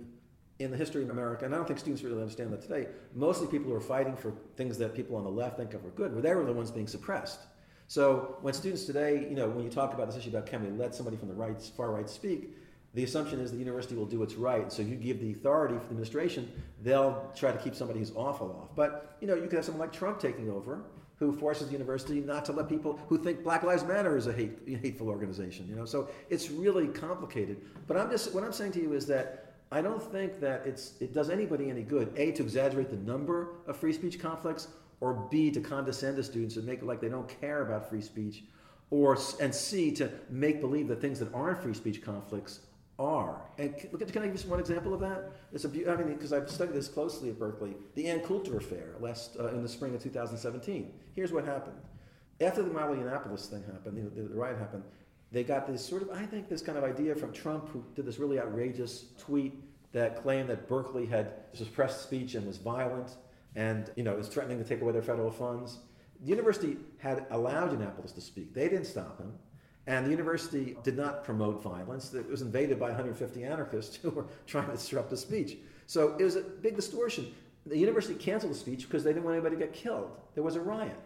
in the history of America, and I don't think students really understand that today, mostly people who are fighting for things that people on the left think of are good, were they were the ones being suppressed. So when students today, you know, when you talk about this issue about can we let somebody from the right, far right speak, the assumption is the university will do what's right. So you give the authority for the administration, they'll try to keep somebody who's awful off. But you know, you could have someone like Trump taking over, who forces the university not to let people who think Black Lives Matter is a hate, hateful organization. You know, so it's really complicated. But I'm just what I'm saying to you is that I don't think that it's it does anybody any good. A to exaggerate the number of free speech conflicts, or B to condescend to students and make it like they don't care about free speech, or and C to make believe that things that aren't free speech conflicts are. And look can I give you one example of that? It's a I mean because I've studied this closely at Berkeley. The Ann Coulter affair last uh, in the spring of 2017. Here's what happened. After the Yiannopoulos thing happened, the, the riot happened, they got this sort of, I think, this kind of idea from Trump, who did this really outrageous tweet that claimed that Berkeley had suppressed speech and was violent, and you know, was threatening to take away their federal funds. The university had allowed Yiannopoulos to speak. They didn't stop him. And the university did not promote violence. It was invaded by 150 anarchists (laughs) who were trying to disrupt the speech. So it was a big distortion. The university canceled the speech because they didn't want anybody to get killed. There was a riot.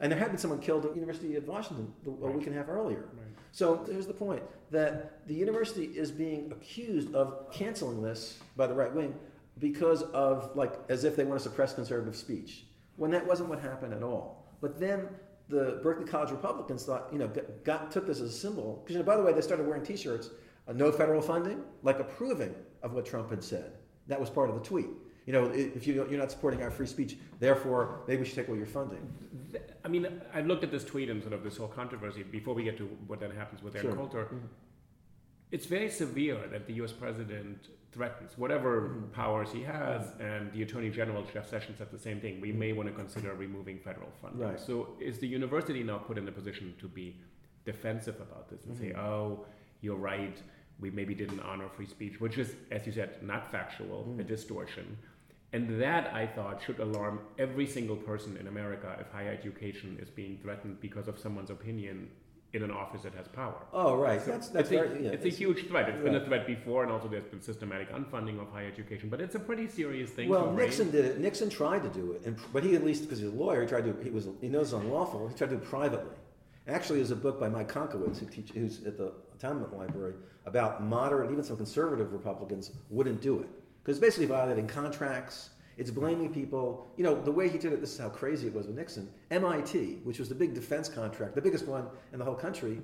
And there had been someone killed at the University of Washington a week and a half earlier. So here's the point that the university is being accused of canceling this by the right wing because of, like, as if they want to suppress conservative speech, when that wasn't what happened at all. But then the Berkeley College Republicans thought, you know, got, got took this as a symbol. Because, you know, by the way, they started wearing T-shirts Uh, no federal funding, like approving of what Trump had said. That was part of the tweet. You know, if you, don't- you're not supporting our free speech, therefore maybe we should take away your funding.
I mean, I've looked at this tweet and sort of this whole controversy before we get to what then happens with Aaron
Sure.
Coulter. Mm-hmm. It's very severe that the US president threatens whatever mm-hmm. powers he has, mm-hmm. and the Attorney General, Jeff Sessions, said the same thing. We may want to consider removing federal funding.
Right.
So is the university now put in a position to be defensive about this and say,
Mm-hmm.
oh, you're right, we maybe didn't honor free speech, which is, as you said, not factual, a distortion. And that, I thought, should alarm every single person in America if higher education is being threatened because of someone's opinion in an office that has power.
Oh, right. That's, that's
it's, a,
yeah,
it's a huge threat. It's been a threat before, and also there's been systematic unfunding of higher education. But it's a pretty serious thing.
Well,
to raise.
Nixon did it. Nixon tried to do it, and, but he at least, because he's a lawyer, he tried to. He was he knows it's unlawful. He tried to do it privately. Actually, there's a book by Mike Koncewicz, who teach, who's at the Tamiment Library, about moderate, even some conservative Republicans wouldn't do it because it's basically violating contracts. It's blaming people. You know, the way he did it. This is how crazy it was with Nixon. MIT, which was the big defense contract, the biggest one in the whole country.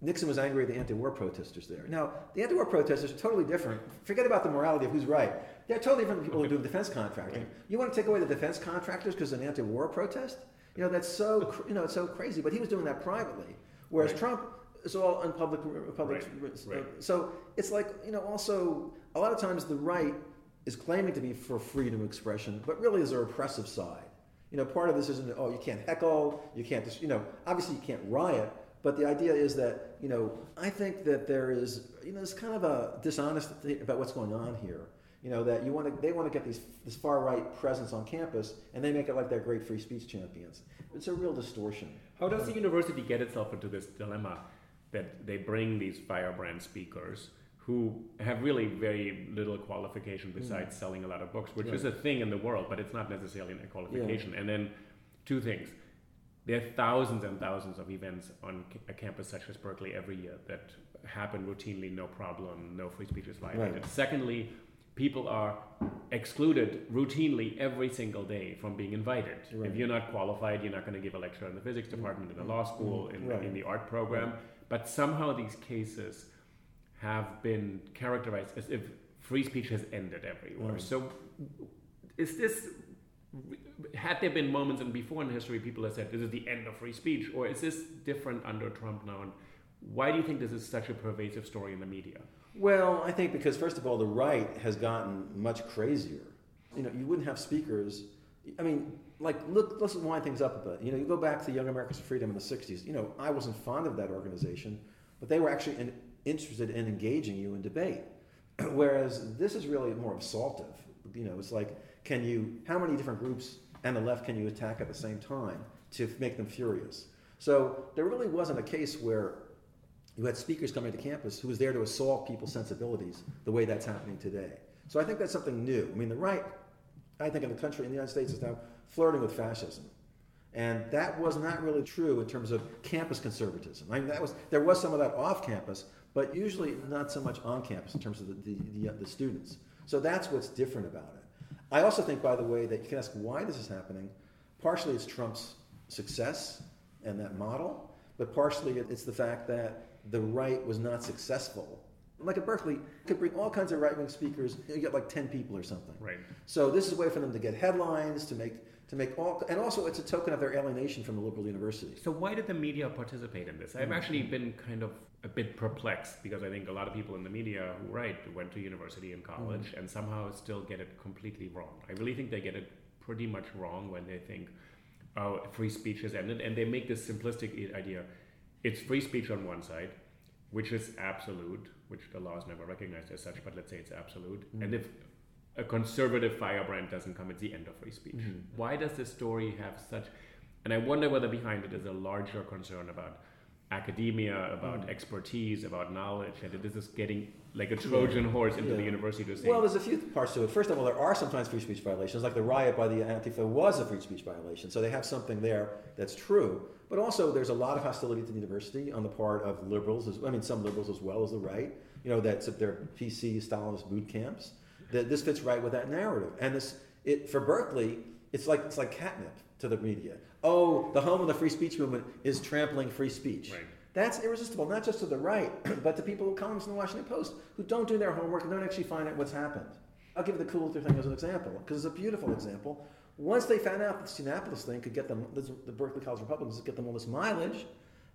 Nixon was angry at the anti-war protesters there. Now, the anti-war protesters are totally different. Forget about the morality of who's right. They're totally different than people who do defense contracting. You want to take away the defense contractors because of an anti-war protest? You know, that's so cr- you know it's so crazy. But he was doing that privately, whereas
Right.
Trump is all in public. public
Right, right.
So it's like you know, also a lot of times the right is claiming to be for freedom of expression, but really is a repressive side. You know, part of this isn't oh you can't heckle, you can't just you know obviously you can't riot, but the idea is that you know I think that there is you know there's kind of a dishonesty about what's going on here. You know that you want to they want to get these this far right presence on campus and they make it like they're great free speech champions. It's a real distortion.
How does the university get itself into this dilemma that they bring these firebrand speakers who have really very little qualification besides mm. selling a lot of books, which is a thing in the world, but it's not necessarily a qualification. And then two things. There are thousands and thousands of events on a campus such as Berkeley every year that happen routinely, no problem, no free speech is violated.
Right.
Secondly, people are excluded routinely every single day from being invited.
Right.
If you're not qualified, you're not going to give a lecture in the physics mm. department, in the law school, mm. in,
Right.
in the art program. But somehow these cases have been characterized as if free speech has ended everywhere.
Right.
So, is this had there been moments in before in history people have said this is the end of free speech, or is this different under Trump now? And why do you think this is such a pervasive story in the media?
Well, I think because first of all, the right has gotten much crazier. You know, you wouldn't have speakers. I mean, like look, let's wind things up a bit. You know, you go back to Young Americans for Freedom in the '60s. You know, I wasn't fond of that organization, but they were actually in, interested in engaging you in debate. (clears throat) Whereas this is really more assaultive. You know, it's like, can you? How many different groups and the left can you attack at the same time to make them furious? So there really wasn't a case where you had speakers coming to campus who was there to assault people's sensibilities the way that's happening today. So I think that's something new. I mean, the right, I think in the country, in the United States, is now flirting with fascism. And that was not really true in terms of campus conservatism. I mean, that was, there was some of that off campus, but usually not so much on campus in terms of the, the, the, the students. So that's what's different about it. I also think, by the way, that you can ask why this is happening. Partially it's Trump's success and that model, but partially it's the fact that the right was not successful. Like at Berkeley, you could bring all kinds of right wing speakers, you get like 10 people or something.
Right.
So this is a way for them to get headlines, to make to make all, and also it's a token of their alienation from the liberal university.
So why did the media participate in this? I've hmm. actually been kind of a bit perplexed because I think a lot of people in the media who write went to university and college hmm. and somehow still get it completely wrong. I really think they get it pretty much wrong when they think, oh, free speech has ended, and they make this simplistic idea. It's free speech on one side, which is absolute, which the law is never recognized as such, but let's say it's absolute. And hmm. if a conservative firebrand doesn't come, at the end of free speech. Mm-hmm. Why does this story have such? And I wonder whether behind it is a larger concern about academia, about mm. expertise, about knowledge, and this is getting like a Trojan horse into the university to say,
Well, there's a few parts to it. First of all, there are sometimes free speech violations, like the riot by the Antifa was a free speech violation. So they have something there that's true. But also, there's a lot of hostility to the university on the part of liberals. As, I mean, some liberals as well as the right. You know, that's if their PC Stalinist boot camps. That this fits right with that narrative. And this, it for Berkeley, it's like it's like catnip to the media. Oh, the home of the free speech movement is trampling free speech.
Right.
That's irresistible, not just to the right, (clears throat) but to people, columnists in the Washington Post, who don't do their homework and don't actually find out what's happened. I'll give you the Coulter thing as an example, because it's a beautiful example. Once they found out that the Yiannopoulos thing could get them, the Berkeley College Republicans could get them all this mileage,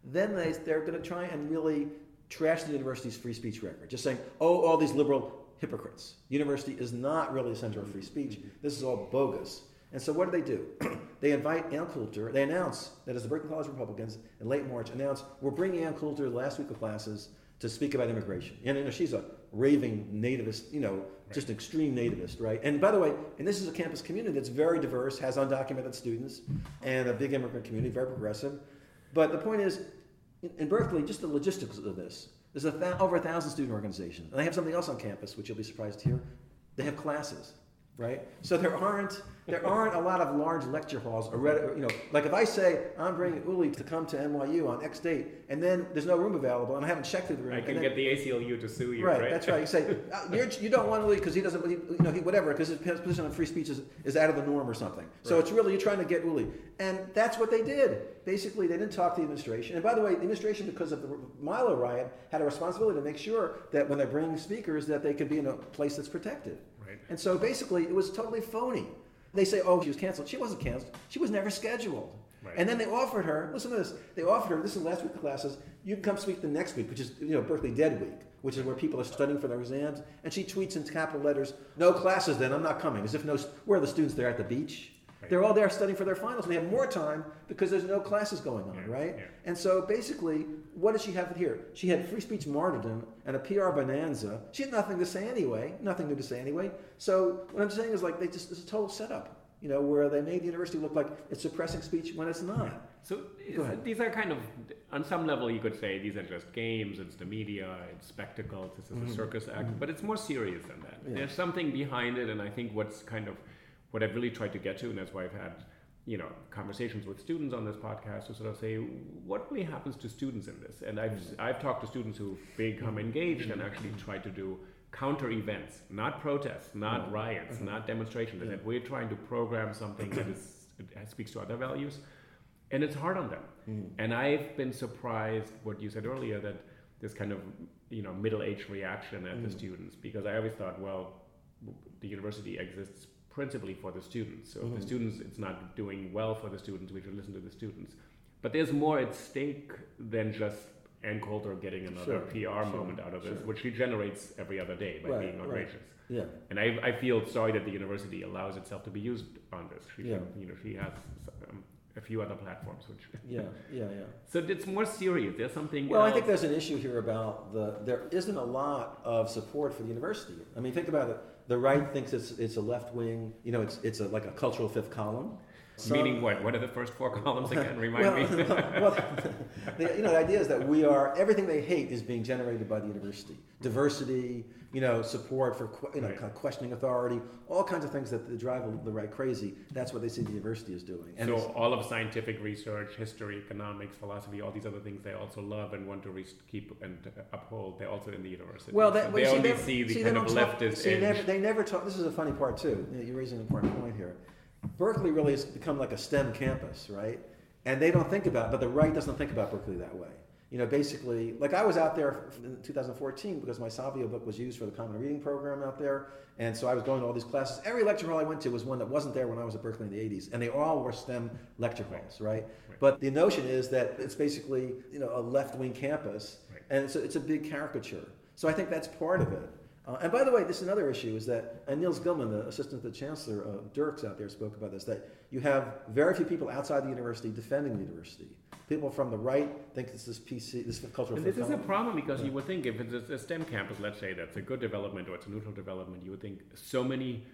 then they, they're going to try and really trash the university's free speech record. Just saying, oh, all these liberal hypocrites. University is not really a center of free speech. This is all bogus. And so what do they do? (clears throat) they invite Ann Coulter. They announce that as the Berkeley College Republicans in late March announce we're bringing Ann Coulter the last week of classes to speak about immigration. And you know, she's a raving nativist, you know, right. just an extreme nativist, right? And by the way, and this is a campus community that's very diverse, has undocumented students, and a big immigrant community, very progressive. But the point is, in Berkeley, just the logistics of this. There's a over a thousand student organizations, and they have something else on campus, which you'll be surprised to hear. They have classes right? So there aren't there aren't a lot of large lecture halls. Or, you know, like if I say I'm bringing Uli to come to NYU on X date, and then there's no room available, and I haven't checked through the room.
I can
then,
get the ACLU to sue you,
right?
right?
That's right. You say (laughs) uh, you're, you do not want Uli because he doesn't, you know, he, whatever, because his position on free speech is, is out of the norm or something. So right. it's really you're trying to get Uli, and that's what they did. Basically, they didn't talk to the administration. And by the way, the administration, because of the Milo riot, had a responsibility to make sure that when they bring speakers, that they could be in a place that's protected. Right. And so basically, it was totally phony. They say, oh, she was canceled. She wasn't canceled. She was never scheduled. Right. And then they offered her, listen to this, they offered her, this is last week classes, you can come speak the next week, which is, you know, Berkeley Dead Week, which is where people are studying for their exams. And she tweets in capital letters, no classes then, I'm not coming. As if no, where are the students? They're at the beach. Right. They're all there studying for their finals, and they have more time because there's no classes going on, yeah, right? Yeah. And so basically, what does she have here? She had free speech martyrdom and a PR bonanza. She had nothing to say anyway, nothing new to say anyway. So what I'm saying is like they just it's a total setup, you know, where they made the university look like it's suppressing speech when it's not.
So these are kind of, on some level, you could say these are just games. It's the media. It's spectacles. This is mm-hmm. a circus act. Mm-hmm. But it's more serious than that. Yeah. There's something behind it, and I think what's kind of what I've really tried to get to, and that's why I've had you know conversations with students on this podcast to sort of say what really happens to students in this. And I've mm-hmm. I've talked to students who've become mm-hmm. engaged and mm-hmm. actually tried to do counter events, not protests, not riots, mm-hmm. not demonstrations. Yeah. That we're trying to program something that is that speaks to other values, and it's hard on them. Mm. And I've been surprised what you said earlier that this kind of you know middle-aged reaction at the students because I always thought well the university exists principally for the students. So mm-hmm. the students, it's not doing well for the students. We should listen to the students. But there's more at stake than just Ann Coulter getting another sure, PR sure, moment out of this, which she generates every other day by right, being outrageous. Right.
Yeah.
And I, I feel sorry that the university allows itself to be used on this. She yeah. You know, she has um, a few other platforms which (laughs)
yeah yeah yeah
so it's more serious there's something
well
else.
i think there's an issue here about the there isn't a lot of support for the university i mean think about it the right thinks it's it's a left wing. You know, it's it's a, like a cultural fifth column.
Some, Meaning what? What are the first four (laughs) columns again? Remind
well,
me. (laughs)
well, (laughs) the, you know, the idea is that we are everything they hate is being generated by the university. Diversity, you know, support for you know, right. kind of questioning authority, all kinds of things that drive the right crazy. That's what they see the university is doing.
And so all of scientific research, history, economics, philosophy, all these other things they also love and want to re- keep and uphold. They're also in the university.
Well,
that,
so
they
see,
only see the see, kind of leftist.
See, never, they never talk. This is a funny part too. You're raising an important point here Berkeley really has become like a STEM campus, right? And they don't think about, but the right doesn't think about Berkeley that way. You know, basically, like I was out there in 2014 because my Savio book was used for the Common Reading program out there, and so I was going to all these classes. Every lecture hall I went to was one that wasn't there when I was at Berkeley in the 80s, and they all were STEM lecture halls, right? right. But the notion is that it's basically you know a left-wing campus, right. and it's a, it's a big caricature. So I think that's part of it. Uh, and by the way, this is another issue is that, and Nils Gilman, the assistant to the chancellor, uh, Dirks out there spoke about this, that you have very few people outside the university defending the university. People from the right think it's this PC, this is cultural.
And this is a problem because yeah. you would think if it's a STEM campus, let's say that's a good development or it's a neutral development, you would think so many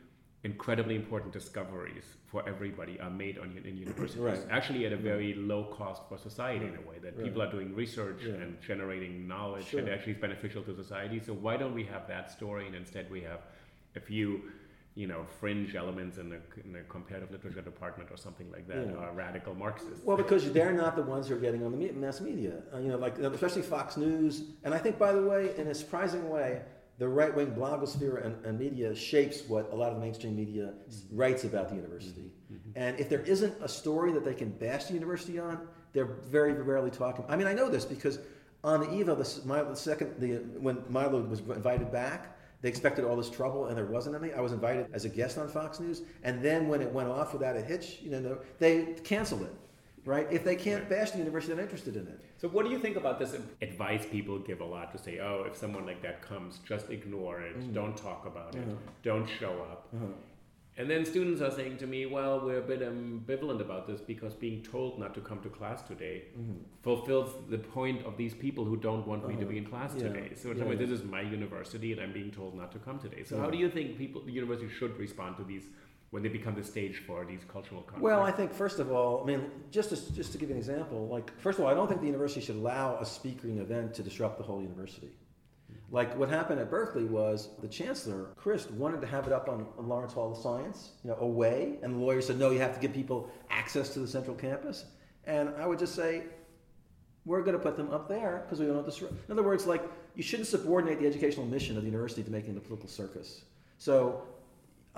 incredibly important discoveries for everybody are made on in universities. Right. Actually, at a very low cost for society in a way that right. people are doing research yeah. and generating knowledge sure. and actually is beneficial to society. So why don't we have that story and instead we have a few you know, fringe elements in the, in the comparative literature department or something like that yeah. are radical Marxists.
Well, because they're not the ones who are getting on the mass media. Uh, you know, like especially Fox News, and I think, by the way, in a surprising way, the right wing blogosphere and, and, media shapes what a lot of the mainstream media mm-hmm. writes about the university. Mm-hmm. mm-hmm. And if there isn't a story that they can bash the university on, they're very rarely talking. I mean, I know this because On the eve of the, the second, the, when Milo was invited back, they expected all this trouble, and there wasn't any. I was invited as a guest on Fox News, and then when it went off without a hitch, you know, they canceled it. Right? If they can't bash the university, they're not interested in it.
So, what do you think about this advice people give a lot to say, oh, if someone like that comes, just ignore it, mm-hmm. don't talk about it, uh-huh. don't show up? Uh-huh. And then students are saying to me, well, we're a bit ambivalent about this because being told not to come to class today mm-hmm. fulfills the point of these people who don't want uh-huh. me to uh-huh. be in class yeah. today. So, yeah, yeah. this is my university and I'm being told not to come today. So, how do you think people, the university should respond to these when they become the stage for these cultural conflicts?
Well, I think first of all, I mean, just to, just to give you an example, like first of all, I don't think the university should allow a speaking event to disrupt the whole university. Like what happened at Berkeley was the chancellor, Christ, wanted to have it up on, on Lawrence Hall of Science, you know, away, and the lawyer said, no, you have to give people access to the central campus. And I would just say, we're going to put them up there because we don't want to disrupt. In other words, like you shouldn't subordinate the educational mission of the university to making the political circus. So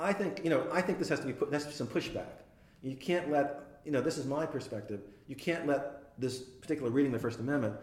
I think, you know, I think this has to be put, be some pushback. You can't let, you know, this is my perspective. You can't let this particular reading of the First Amendment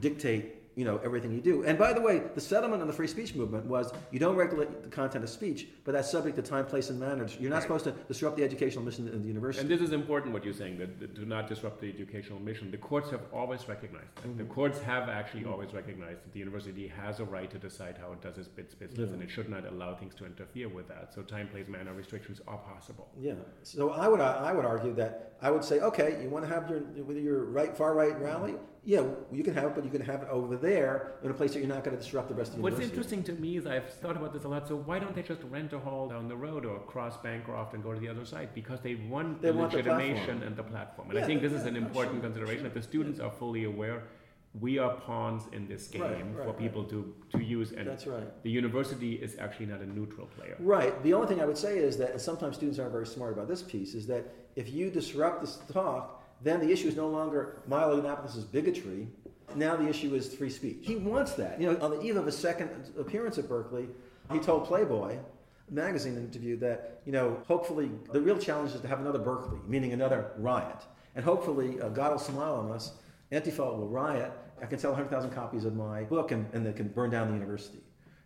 dictate you know everything you do. And by the way, the settlement on the free speech movement was you don't regulate the content of speech, but that's subject to time, place, and manner. You're not right. supposed to disrupt the educational mission of the university.
And this is important what you're saying that, that do not disrupt the educational mission. The courts have always recognized that. Mm-hmm. The courts have actually mm-hmm. always recognized that the university has a right to decide how it does its business, yeah. and it should not allow things to interfere with that. So time, place, manner restrictions are possible.
Yeah. So I would I would argue that I would say, okay, you want to have your your right far right rally yeah, you can have it, but you can have it over there in a place that you're not going to disrupt the rest of the university.
What's
university.
interesting to me is I've thought about this a lot. So why don't they just rent a hall down the road or cross Bancroft and go to the other side? Because they want they the want legitimation the and the platform. And yeah, I think this is an important sure, consideration sure. that the students are fully aware we are pawns in this game right, right, for people right. to, to use and
that's right
the university is actually not a neutral player
right the only thing i would say is that and sometimes students aren't very smart about this piece is that if you disrupt this talk then the issue is no longer Milo Yiannopoulos' bigotry now the issue is free speech. He wants that. You know, on the eve of his second appearance at Berkeley, he told Playboy magazine interview that, you know, hopefully the real challenge is to have another Berkeley, meaning another riot. And hopefully, uh, God will smile on us, Antifa will riot. I can sell 100,000 copies of my book and, and they can burn down the university.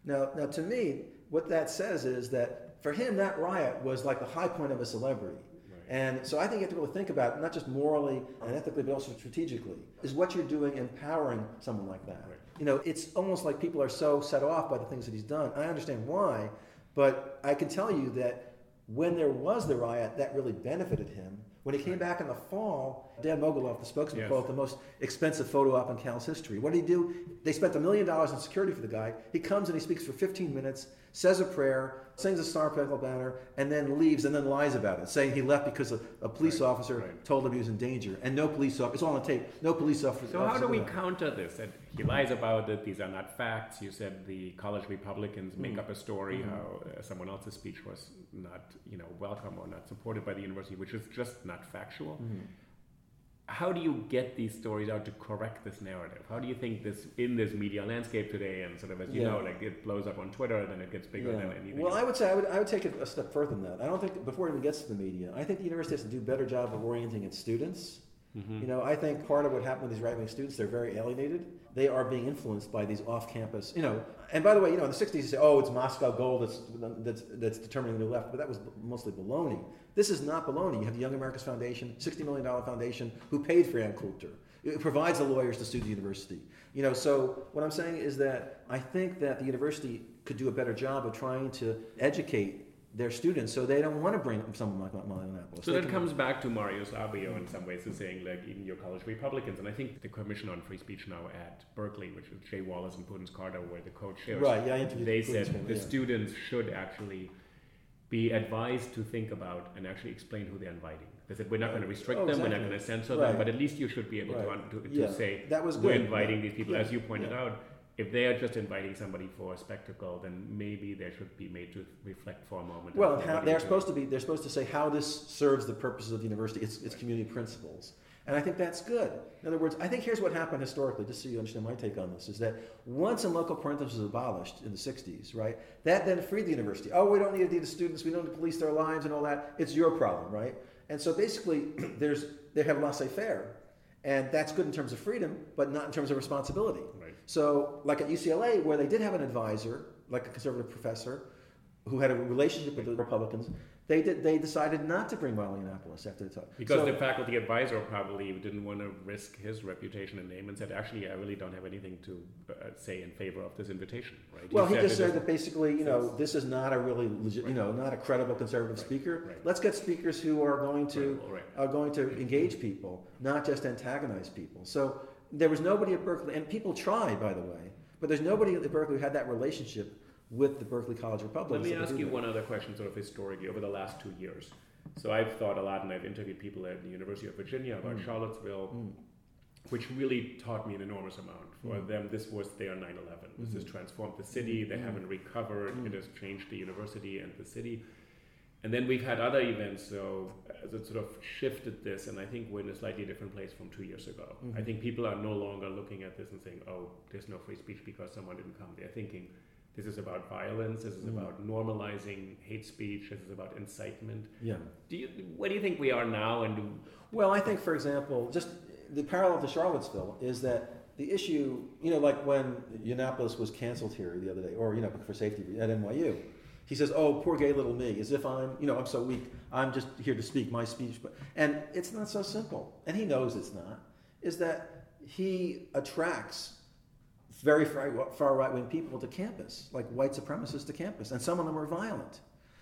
Now, now, to me, what that says is that for him, that riot was like the high point of a celebrity. And so I think you have to really think about, not just morally and ethically, but also strategically, is what you're doing empowering someone like that. Right. You know, it's almost like people are so set off by the things that he's done. I understand why, but I can tell you that when there was the riot, that really benefited him. When he came back in the fall, Dan Mogulof, the spokesman, yes. called it the most expensive photo op in Cal's history. What did he do? They spent a million dollars in security for the guy. He comes and he speaks for 15 minutes, says a prayer, sings a Star Spangled Banner, and then leaves and then lies about it, saying he left because a, a police right, officer right. told him he was in danger. And no police officer, it's all on tape, no police officer.
So, how do we counter this? That he lies about it, these are not facts. You said the college Republicans make mm-hmm. up a story mm-hmm. how uh, someone else's speech was not you know, welcome or not supported by the university, which is just not factual. Mm-hmm how do you get these stories out to correct this narrative? How do you think this in this media landscape today, and sort of as you yeah. know, like it blows up on Twitter, and then it gets bigger yeah. than anything.
Well, else. I would say I would I would take it a step further than that. I don't think before it even gets to the media, I think the university has to do a better job of orienting its students. Mm-hmm. You know, I think part of what happened with these right wing students, they're very alienated. They are being influenced by these off campus, you know. And by the way, you know, in the 60s, you say, oh, it's Moscow gold that's, that's, that's determining the new left, but that was mostly baloney. This is not baloney. You have the Young America's Foundation, $60 million foundation, who paid for Ann Coulter. It provides the lawyers to sue the university. You know, so what I'm saying is that I think that the university could do a better job of trying to educate their students so they don't want to bring someone like Milo Yiannopoulos.
So that comes back to Mario Savio in some ways, is saying like even your college Republicans, and I think the Commission on Free Speech now at Berkeley, which is Jay Wallace and Prudence Carter, were the co-chairs.
Right. Yeah. I interviewed
they said the yeah. students should actually be advised to think about and actually explain who they're inviting. They said we're not going to restrict oh, them, exactly. we're not going to censor right. them, but at least you should be able right. to, to, to yeah. say
that was
we're inviting yeah. these people. As you pointed out, if they are just inviting somebody for a spectacle, then maybe they should be made to reflect for a moment.
Well, how, they're supposed to be. They're supposed to say how this serves the purposes of the university, its, its community principles. And I think that's good. In other words, I think here's what happened historically, just so you understand my take on this, is that once a loco parentis was abolished in the 60s, right, that then freed the university. Oh, we don't need to deal with students, we don't need to police their lives and all that. It's your problem, right? And so basically, (clears throat) there's they have laissez-faire. And that's good in terms of freedom, but not in terms of responsibility.
Right.
So, like at UCLA, where they did have an advisor, like a conservative professor, who had a relationship with the Republicans, they did. They decided not to bring Milo Yiannopoulos after the talk.
Because
So-
the faculty advisor probably didn't want to risk his reputation and name and said, actually, I really don't have anything to uh, say in favor of this invitation, right?
Well, he just said that basically, you know, this is not a really legit, you know, not a credible conservative speaker.
right.
Let's get speakers who are going to
right.
are going to engage people, not just antagonize people. So there was nobody at Berkeley, and people tried, by the way, but there's nobody at Berkeley who had that relationship with the Berkeley College
Let me ask you one other question, sort of historically, over the last two years. So I've thought a lot, and I've interviewed people at the University of Virginia about
Mm.
Charlottesville, which really taught me an enormous amount. For
Mm.
them, this was their 9 11. This
Mm-hmm.
has transformed the city, they haven't recovered, it has changed the university and the city. And then we've had other events, so uh, that sort of shifted this, and I think we're in a slightly different place from two years ago.
Mm-hmm.
I think people are no longer looking at this and saying, oh, there's no free speech because someone didn't come. They're thinking, this is about violence, this is
Mm.
about normalizing hate speech, this is about incitement.
Yeah.
Do you, where do you think we are now? And do,
Well, I think, for example, just the parallel to Charlottesville is that the issue, you know, like when Yiannopoulos was canceled here the other day, or, you know, for safety at NYU, he says, oh, poor gay little me, as if I'm, you know, I'm so weak, I'm just here to speak my speech. But, and it's not so simple, and he knows it's not, is that he attracts very far, far right wing people to campus, like white supremacists to campus, and some of them are violent.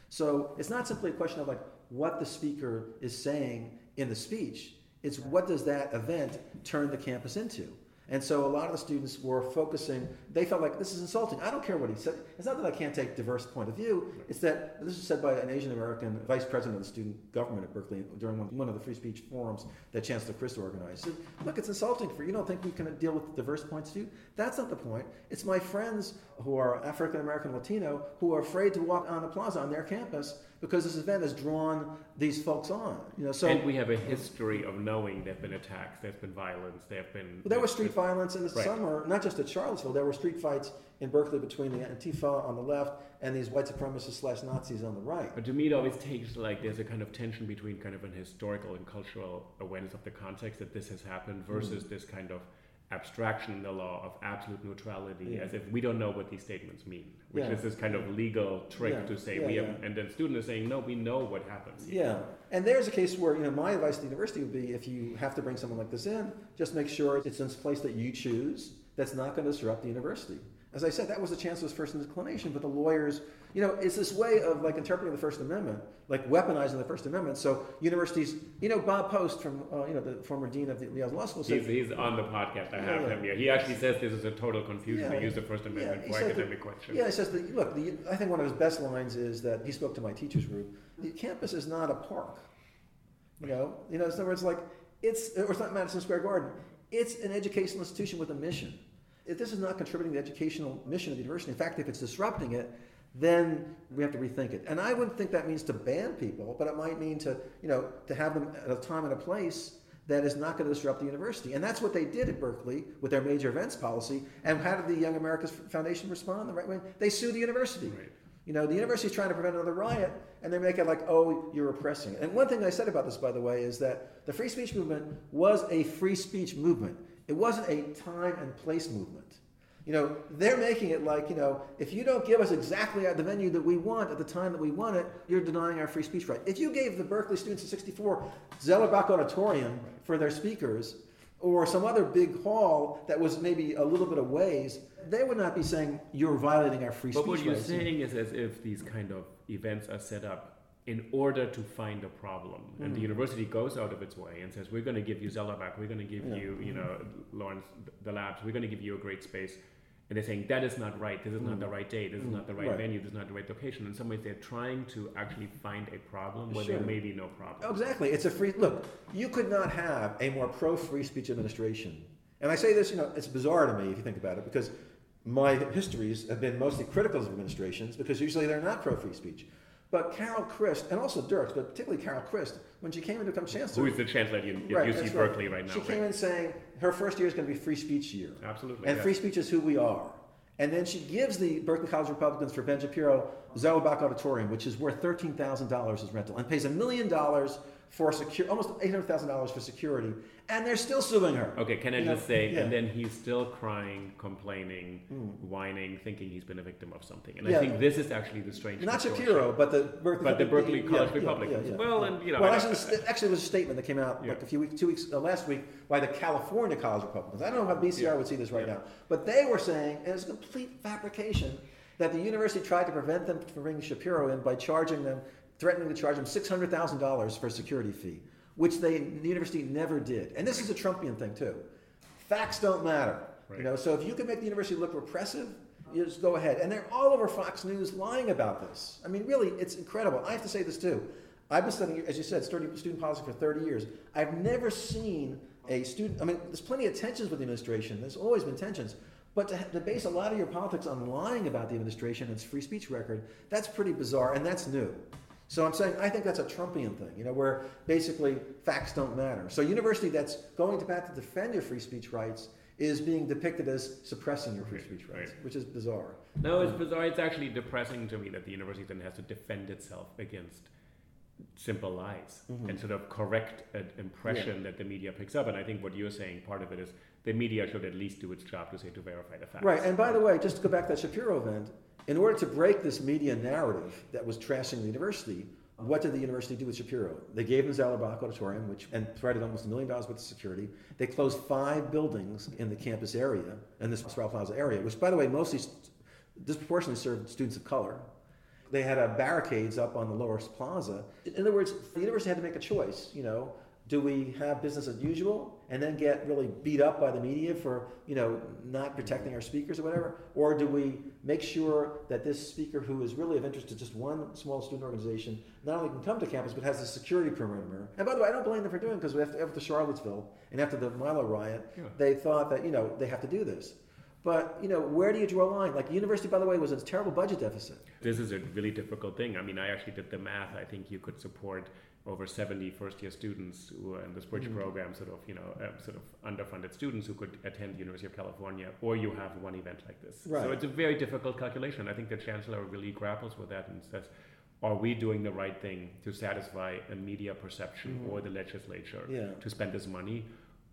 So it's not simply a question of like what the speaker is saying in the speech. It's what does that event turn the campus into? And so a lot of the students were focusing, they felt like this is insulting. I don't care what he said. It's not that I can't take diverse point of view. It's that this was said by an Asian American vice president of the student government at Berkeley during one, one of the free speech forums that Chancellor Christ organized. He said, look, it's insulting for you You don't think we can deal with diverse points of view? That's not the point. It's my friends who are African American Latino who are afraid to walk on the plaza on their campus because this event has drawn these folks on. You know, so
and we have a history of knowing there have been attacks, there's been violence, there have been.
Well, There was street violence in the
Right.
summer, not just at Charlottesville. There were street fights in Berkeley between the Antifa on the left and these white supremacists slash Nazis on the right.
But to me, it always takes like there's a kind of tension between kind of an historical and cultural awareness of the context that this has happened versus mm. this kind of abstraction in the law of absolute neutrality,
Yeah.
as if we don't know what these statements mean, which
Yeah.
is this kind of legal trick
Yeah,
to say we have, and then student is saying no, we know what happens.
Yeah, and there's a case where you know my advice to the university would be if you have to bring someone like this in, just make sure it's in a place that you choose that's not going to disrupt the university. As I said, that was the chancellor's first inclination, but the lawyers, you know, it's this way of like interpreting the First Amendment, like weaponizing the First Amendment. So universities, you know, Bob Post from uh, you know the former dean of the Yale Law School said,
He's, he's on the podcast. I
Yeah,
have
yeah.
him here. He actually says this is a total confusion
Yeah.
to use the First Amendment for
said that-
academic questions.
Yeah, he says that, look, the, I think one of his best lines is that he spoke to my teachers group. The campus is not a park. You know, you know, in other words, like it's or it's not Madison Square Garden. It's an educational institution with a mission. If this is not contributing to the educational mission of the university, in fact, if it's disrupting it, then we have to rethink it. And I wouldn't think that means to ban people, but it might mean to, you know, to have them at a time and a place that is not going to disrupt the university. And that's what they did at Berkeley with their major events policy. And how did the Young America's Foundation respond? The right way? They sued the university.
Right.
You know, the university is trying to prevent another riot, and they make it like, oh, you're oppressing. And one thing I said about this, by the way, is that the free speech movement was a free speech movement. It wasn't a time and place movement. You know, they're making it like, you know, if you don't give us exactly at the venue that we want at the time that we want it, you're denying our free speech right. If you gave the Berkeley students at 64 Zellerbach Auditorium for their speakers, or some other big hall that was maybe a little bit of ways, they would not be saying you're violating our free
But
speech But
what you're
rights.
saying is as if these kind of events are set up in order to find a problem. And
Mm.
the university goes out of its way and says, we're going to give you Zellerbach, we're going to give
Yeah.
you, you know, Lawrence, the labs, we're going to give you a great space. And they're saying, that is not right, this is not the right day, this is not the right,
Mm. Right.
venue, this is not the right location. In some ways, they're trying to actually find a problem where
Sure.
there may be no problem.
Exactly. It's a free look. You could not have a more pro free speech administration. And I say this, you know, it's bizarre to me if you think about it, because my histories have been mostly critical of administrations because usually they're not pro free speech. But Carol Christ, and also Dirks, but particularly Carol Christ, when she came in to become chancellor,
Who is the chancellor at
Right,
UC Berkeley right now?
She came
right?
in saying her first year is going to be free speech year.
Absolutely,
And
yes.
free speech is who we are. And then she gives the Berkeley College Republicans for Ben Shapiro Zellerbach Auditorium, which is worth $13,000 as rental, and pays a million dollars for secure, almost eight hundred thousand dollars for security, and they're still suing her.
Okay, can I
You
just
know,
say,
yeah.
and then he's still crying, complaining, whining, thinking he's been a victim of something. And
Yeah.
I think this is actually the strange.
Not. Shapiro, but the Berkeley,
But the Berkeley College
yeah,
Republicans. Well, and, you know,
well,
I-
actually, this- actually, it was a statement that came out like a few weeks, two weeks, uh, last week by the California College Republicans. I don't know how BCR would see this right now, but they were saying and it's a complete fabrication that the university tried to prevent them from bringing Shapiro in by charging them, threatening to charge them six hundred thousand dollars for a security fee, which they the university never did. And this is a Trumpian thing too. Facts don't matter.
Right.
You know, so if you can make the university look repressive, you just go ahead. And they're all over Fox News lying about this. I mean, really, it's incredible. I have to say this too. I've been studying, as you said, student, student policy for 30 years. I've never seen a student, I mean, there's plenty of tensions with the administration. There's always been tensions. But to, to base a lot of your politics on lying about the administration and its free speech record, that's pretty bizarre, and that's new. So I'm saying I think that's a Trumpian thing, you know, where basically facts don't matter. So a university that's going to bat to defend your free speech rights is being depicted as suppressing your free speech rights,
right.
which is bizarre.
No, it's um, bizarre. It's actually depressing to me that the university then has to defend itself against simple lies mm-hmm. and sort of correct an impression that the media picks up. And I think what you're saying, part of it is the media should at least do its job to say to verify the facts.
Right, and by the way, just to go back to that Shapiro event, in order to break this media narrative that was trashing the university, what did the university do with Shapiro? They gave him Zellerbach Auditorium, which and provided almost a million dollars worth of security. They closed five buildings in the campus area, in this Sproul Plaza area, which, by the way, mostly st- disproportionately served students of color. They had barricades up on the lower plaza. In other words, the university had to make a choice. You know, do we have business as usual and then get really beat up by the media for you know not protecting our speakers or whatever, or do we make sure that this speaker who is really of interest to just one small student organization not only can come to campus but has a security perimeter? And by the way, I don't blame them for doing because after, after Charlottesville and after the Milo riot,
Yeah.
they thought that you know they have to do this. But you know, where do you draw a line? Like university, by the way, was in a terrible budget deficit.
This is a really difficult thing. I mean, I actually did the math. I think you could support over 70 first year students who are in this bridge program, sort of, you know, uh, sort of underfunded students who could attend the University of California, or you have one event like this. So it's a very difficult calculation. I think the chancellor really grapples with that and says, are we doing the right thing to satisfy a media perception or the legislature
Mm-hmm. Yeah.
to spend this money?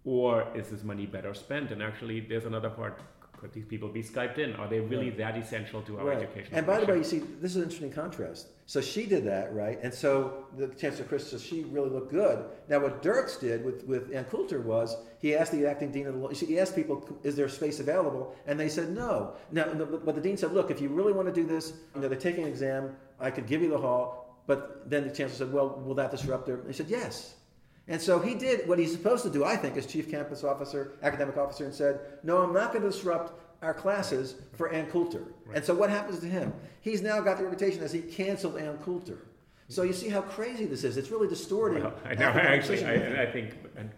Or is this money better spent? And actually, there's another part. Could these people be Skyped in? Are they really that essential to our
Right.
education?
And by the way, you see, this is an interesting contrast. So she did that, right? And so the Chancellor Christ says she really looked good. Now, what Dirks did with, with Ann Coulter was he asked the acting dean of the law, he asked people, is there space available? And they said no. Now, but the dean said, look, if you really want to do this, you know, they're taking an exam, I could give you the hall. But then the Chancellor said, well, will that disrupt their? They said, yes. And so he did what he's supposed to do, I think, as chief campus officer, academic officer, and said, No, I'm not going to disrupt our classes for Ann Coulter. And so what happens to him? He's now got the reputation as he canceled Ann Coulter. So you see how crazy this is. It's really distorting.
Well, I know, actually, I, I think and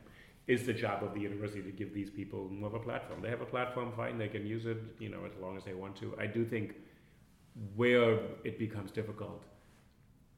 it's the job of the university to give these people more of a platform. They have a platform, fine, they can use it, you know, as long as they want to. I do think where it becomes difficult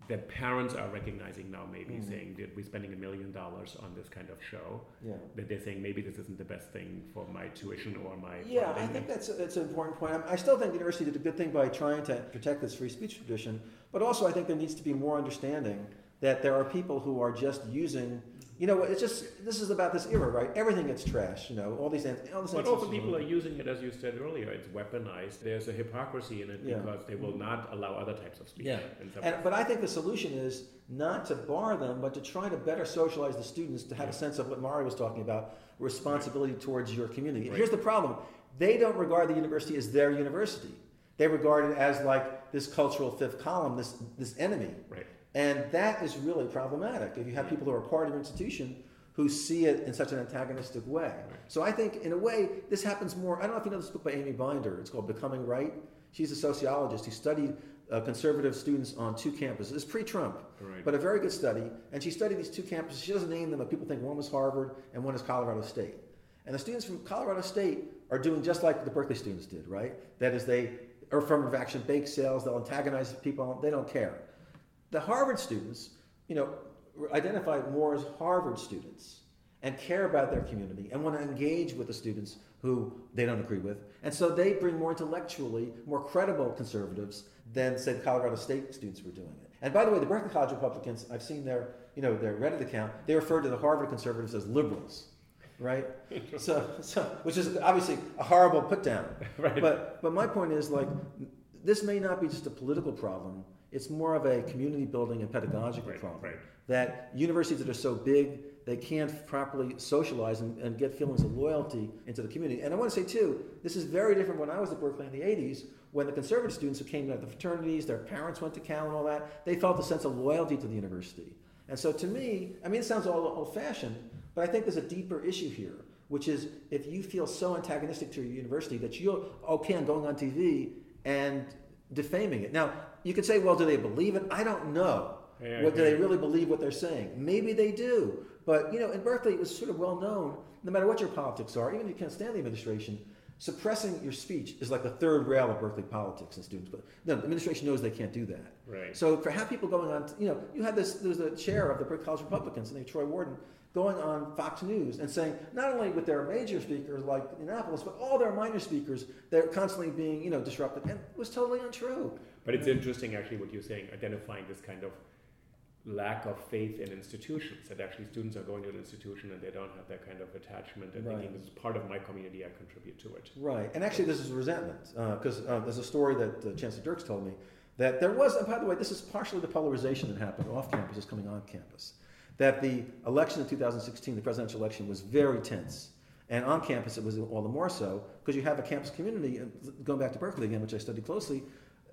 that parents are recognizing now, maybe
Mm.
saying that we're spending a million dollars on this kind of show.
Yeah.
That they're saying maybe this isn't the best thing for my tuition or my.
Yeah, I think that's that's an important point. I I still think the university did a good thing by trying to protect this free speech tradition, but also I think there needs to be more understanding that there are people who are just using. You know, it's just this is about this era, right? Everything gets trash, You know, all these anti- all this
But also, people are using it, as you said earlier. It's weaponized. There's a hypocrisy in it
Yeah.
because they will not allow other types of speech.
Yeah,
And
but I think the solution is not to bar them, but to try to better socialize the students to have a sense of what Mario was talking about, responsibility towards your community. And Here's the problem: they don't regard the university as their university. They regard it as like this cultural fifth column, this this enemy.
Right.
And that is really problematic if you have people who are part of your institution who see it in such an antagonistic way. So I think, in a way, this happens more. I don't know if you know this book by Amy Binder. It's called Becoming Right. She's a sociologist who studied uh, conservative students on two campuses. It's pre-Trump,
Right.
but a very good study. And she studied these two campuses. She doesn't name them, but people think one was Harvard and one is Colorado State. And the students from Colorado State are doing just like the Berkeley students did, right? That is, they are affirmative action, bake sales, they'll antagonize people, they don't care. The Harvard students, you know, identify more as Harvard students and care about their community and want to engage with the students who they don't agree with. And so they bring more intellectually, more credible conservatives than, say, the Colorado State students were doing it. And by the way, the Berkeley College Republicans, I've seen their you know, their Reddit account, they refer to the Harvard conservatives as liberals, right? (laughs) so, so, which is obviously a horrible put down. (laughs)
Right.
But, but my point is like, this may not be just a political problem. It's more of a community building and pedagogical
Right,
problem.
right.
That universities that are so big, they can't properly socialize and, and get feelings of loyalty into the community. And I want to say too, this is very different when I was at Berkeley in the 80s, when the conservative students who came out of the fraternities, their parents went to Cal and all that, they felt a sense of loyalty to the university. And so to me, I mean, it sounds all old fashioned, but I think there's a deeper issue here, which is if you feel so antagonistic to your university that you're okay on going on TV and defaming it. Now, you could say, well, do they believe it? I don't know.
Yeah,
what, do they really believe what they're saying? Maybe they do. But, you know, in Berkeley, it was sort of well known, no matter what your politics are, even if you can't stand the administration, suppressing your speech is like the third rail of Berkeley politics and students. But no, the administration knows they can't do that.
Right.
So for have people going on, you know, you had this, there was a chair of the Berkeley College Republicans, and named Troy Worden, going on Fox News and saying, not only with their major speakers like Yiannopoulos, but all their minor speakers, they're constantly being, you know, disrupted. And it was totally untrue.
But it's interesting, actually, what you're saying, identifying this kind of lack of faith in institutions. That actually students are going to an institution and they don't have that kind of attachment and
Right.
thinking this is part of my community, I contribute to it.
Right, and actually, this is resentment because uh, there's a story that uh, Chancellor Dirks told me that there was. And by the way, this is partially the polarization that happened off campus is coming on campus. That the election of 2016, the presidential election, was very tense, and on campus it was all the more so because you have a campus community. And going back to Berkeley again, which I studied closely,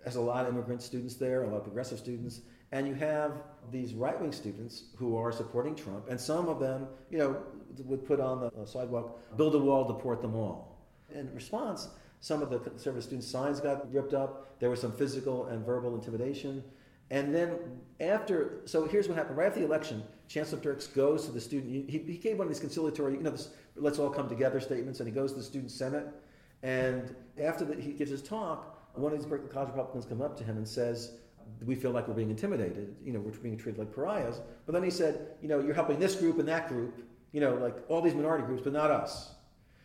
there's a lot of immigrant students there, a lot of progressive students, and you have these right-wing students who are supporting Trump, and some of them, you know, would put on the uh, sidewalk, "Build a wall, deport them all." In response, some of the conservative students' signs got ripped up. There was some physical and verbal intimidation. And then after, so here's what happened. Right after the election, Chancellor Dirks goes to the student, he, he gave one of these conciliatory, you know, this, let's all come together statements, and he goes to the student senate. And after the, he gives his talk, one of these Berkeley College Republicans come up to him and says, we feel like we're being intimidated, you know, we're being treated like pariahs. But then he said, you know, you're helping this group and that group, you know, like all these minority groups, but not us.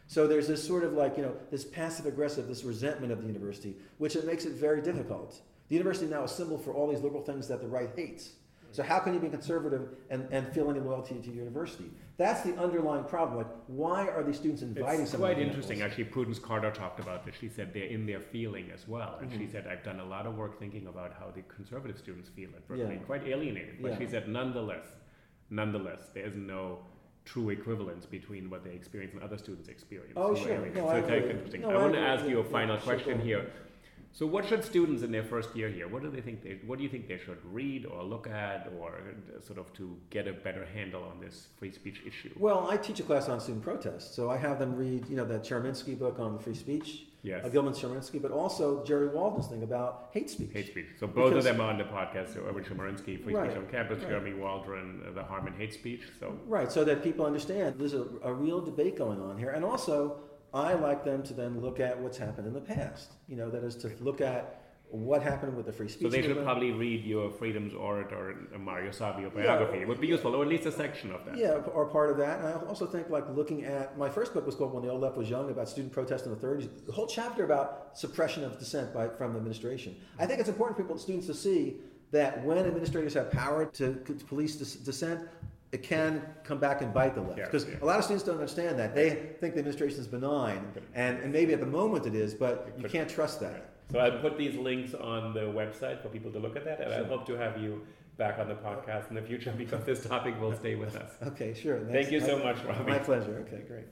So there's this sort of like, you know, this passive aggressive, this resentment of the university, which it makes it very difficult. The university now is a symbol for all these liberal things that the right hates. So how can you be conservative and, and feel any loyalty to university? That's the underlying problem. Like, why are these students inviting
It's quite interesting.
campus?
Actually, Prudence Carter talked about this. She said they're in their feeling as well. And
Mm-hmm.
she said, I've done a lot of work thinking about how the conservative students feel at Berkeley.
Yeah.
Quite alienated. But
Yeah.
she said, nonetheless, nonetheless, there's no true equivalence between what they experience and other students experience.
Oh, sure. No,
so
I
it's very
agree.
interesting.
No,
I
I
want to ask you a final question here. So, what should students in their first year here? What do they think? They, what do you think they should read or look at, or uh, sort of to get a better handle on this free speech issue?
Well, I teach a class on student protest, so I have them read, you know, that Chemerinsky book on free speech,
Yes.
uh, Gillman Chemerinsky, but also Jerry Waldron's thing about hate speech.
Hate speech. So both
Because-
of them are on the podcast. So Richard Marinsky, Free
Right,
Speech on Campus,
right.
Jeremy Waldron, uh, the harm in hate speech. So
Right, so that people understand there's a, a real debate going on here. And also, I like them to then look at what's happened in the past. You know, that is to look at what happened with the free speech
so they should
movement.
probably read your Freedom's Orator, uh, Mario Savio biography. It would be useful, or at least a section of that.
Yeah, or part of that. And I also think like looking at my first book was called When the Old Left Was Young about student protest in the 30s. The whole chapter about suppression of dissent by from the administration. I think it's important for people, students, to see that when administrators have power to, to police dis- dissent, it can come back and bite the left. Because
yeah.
a lot of students don't understand that. They think the administration is benign, and, and maybe at the moment it is, but you can't trust that.
So I'll put these links on the website for people to look at that, and I hope to have you back on the podcast in the future (laughs) because this topic will stay with us.
Okay, sure.
Thank you so much, Robbie.
My pleasure. Okay, great.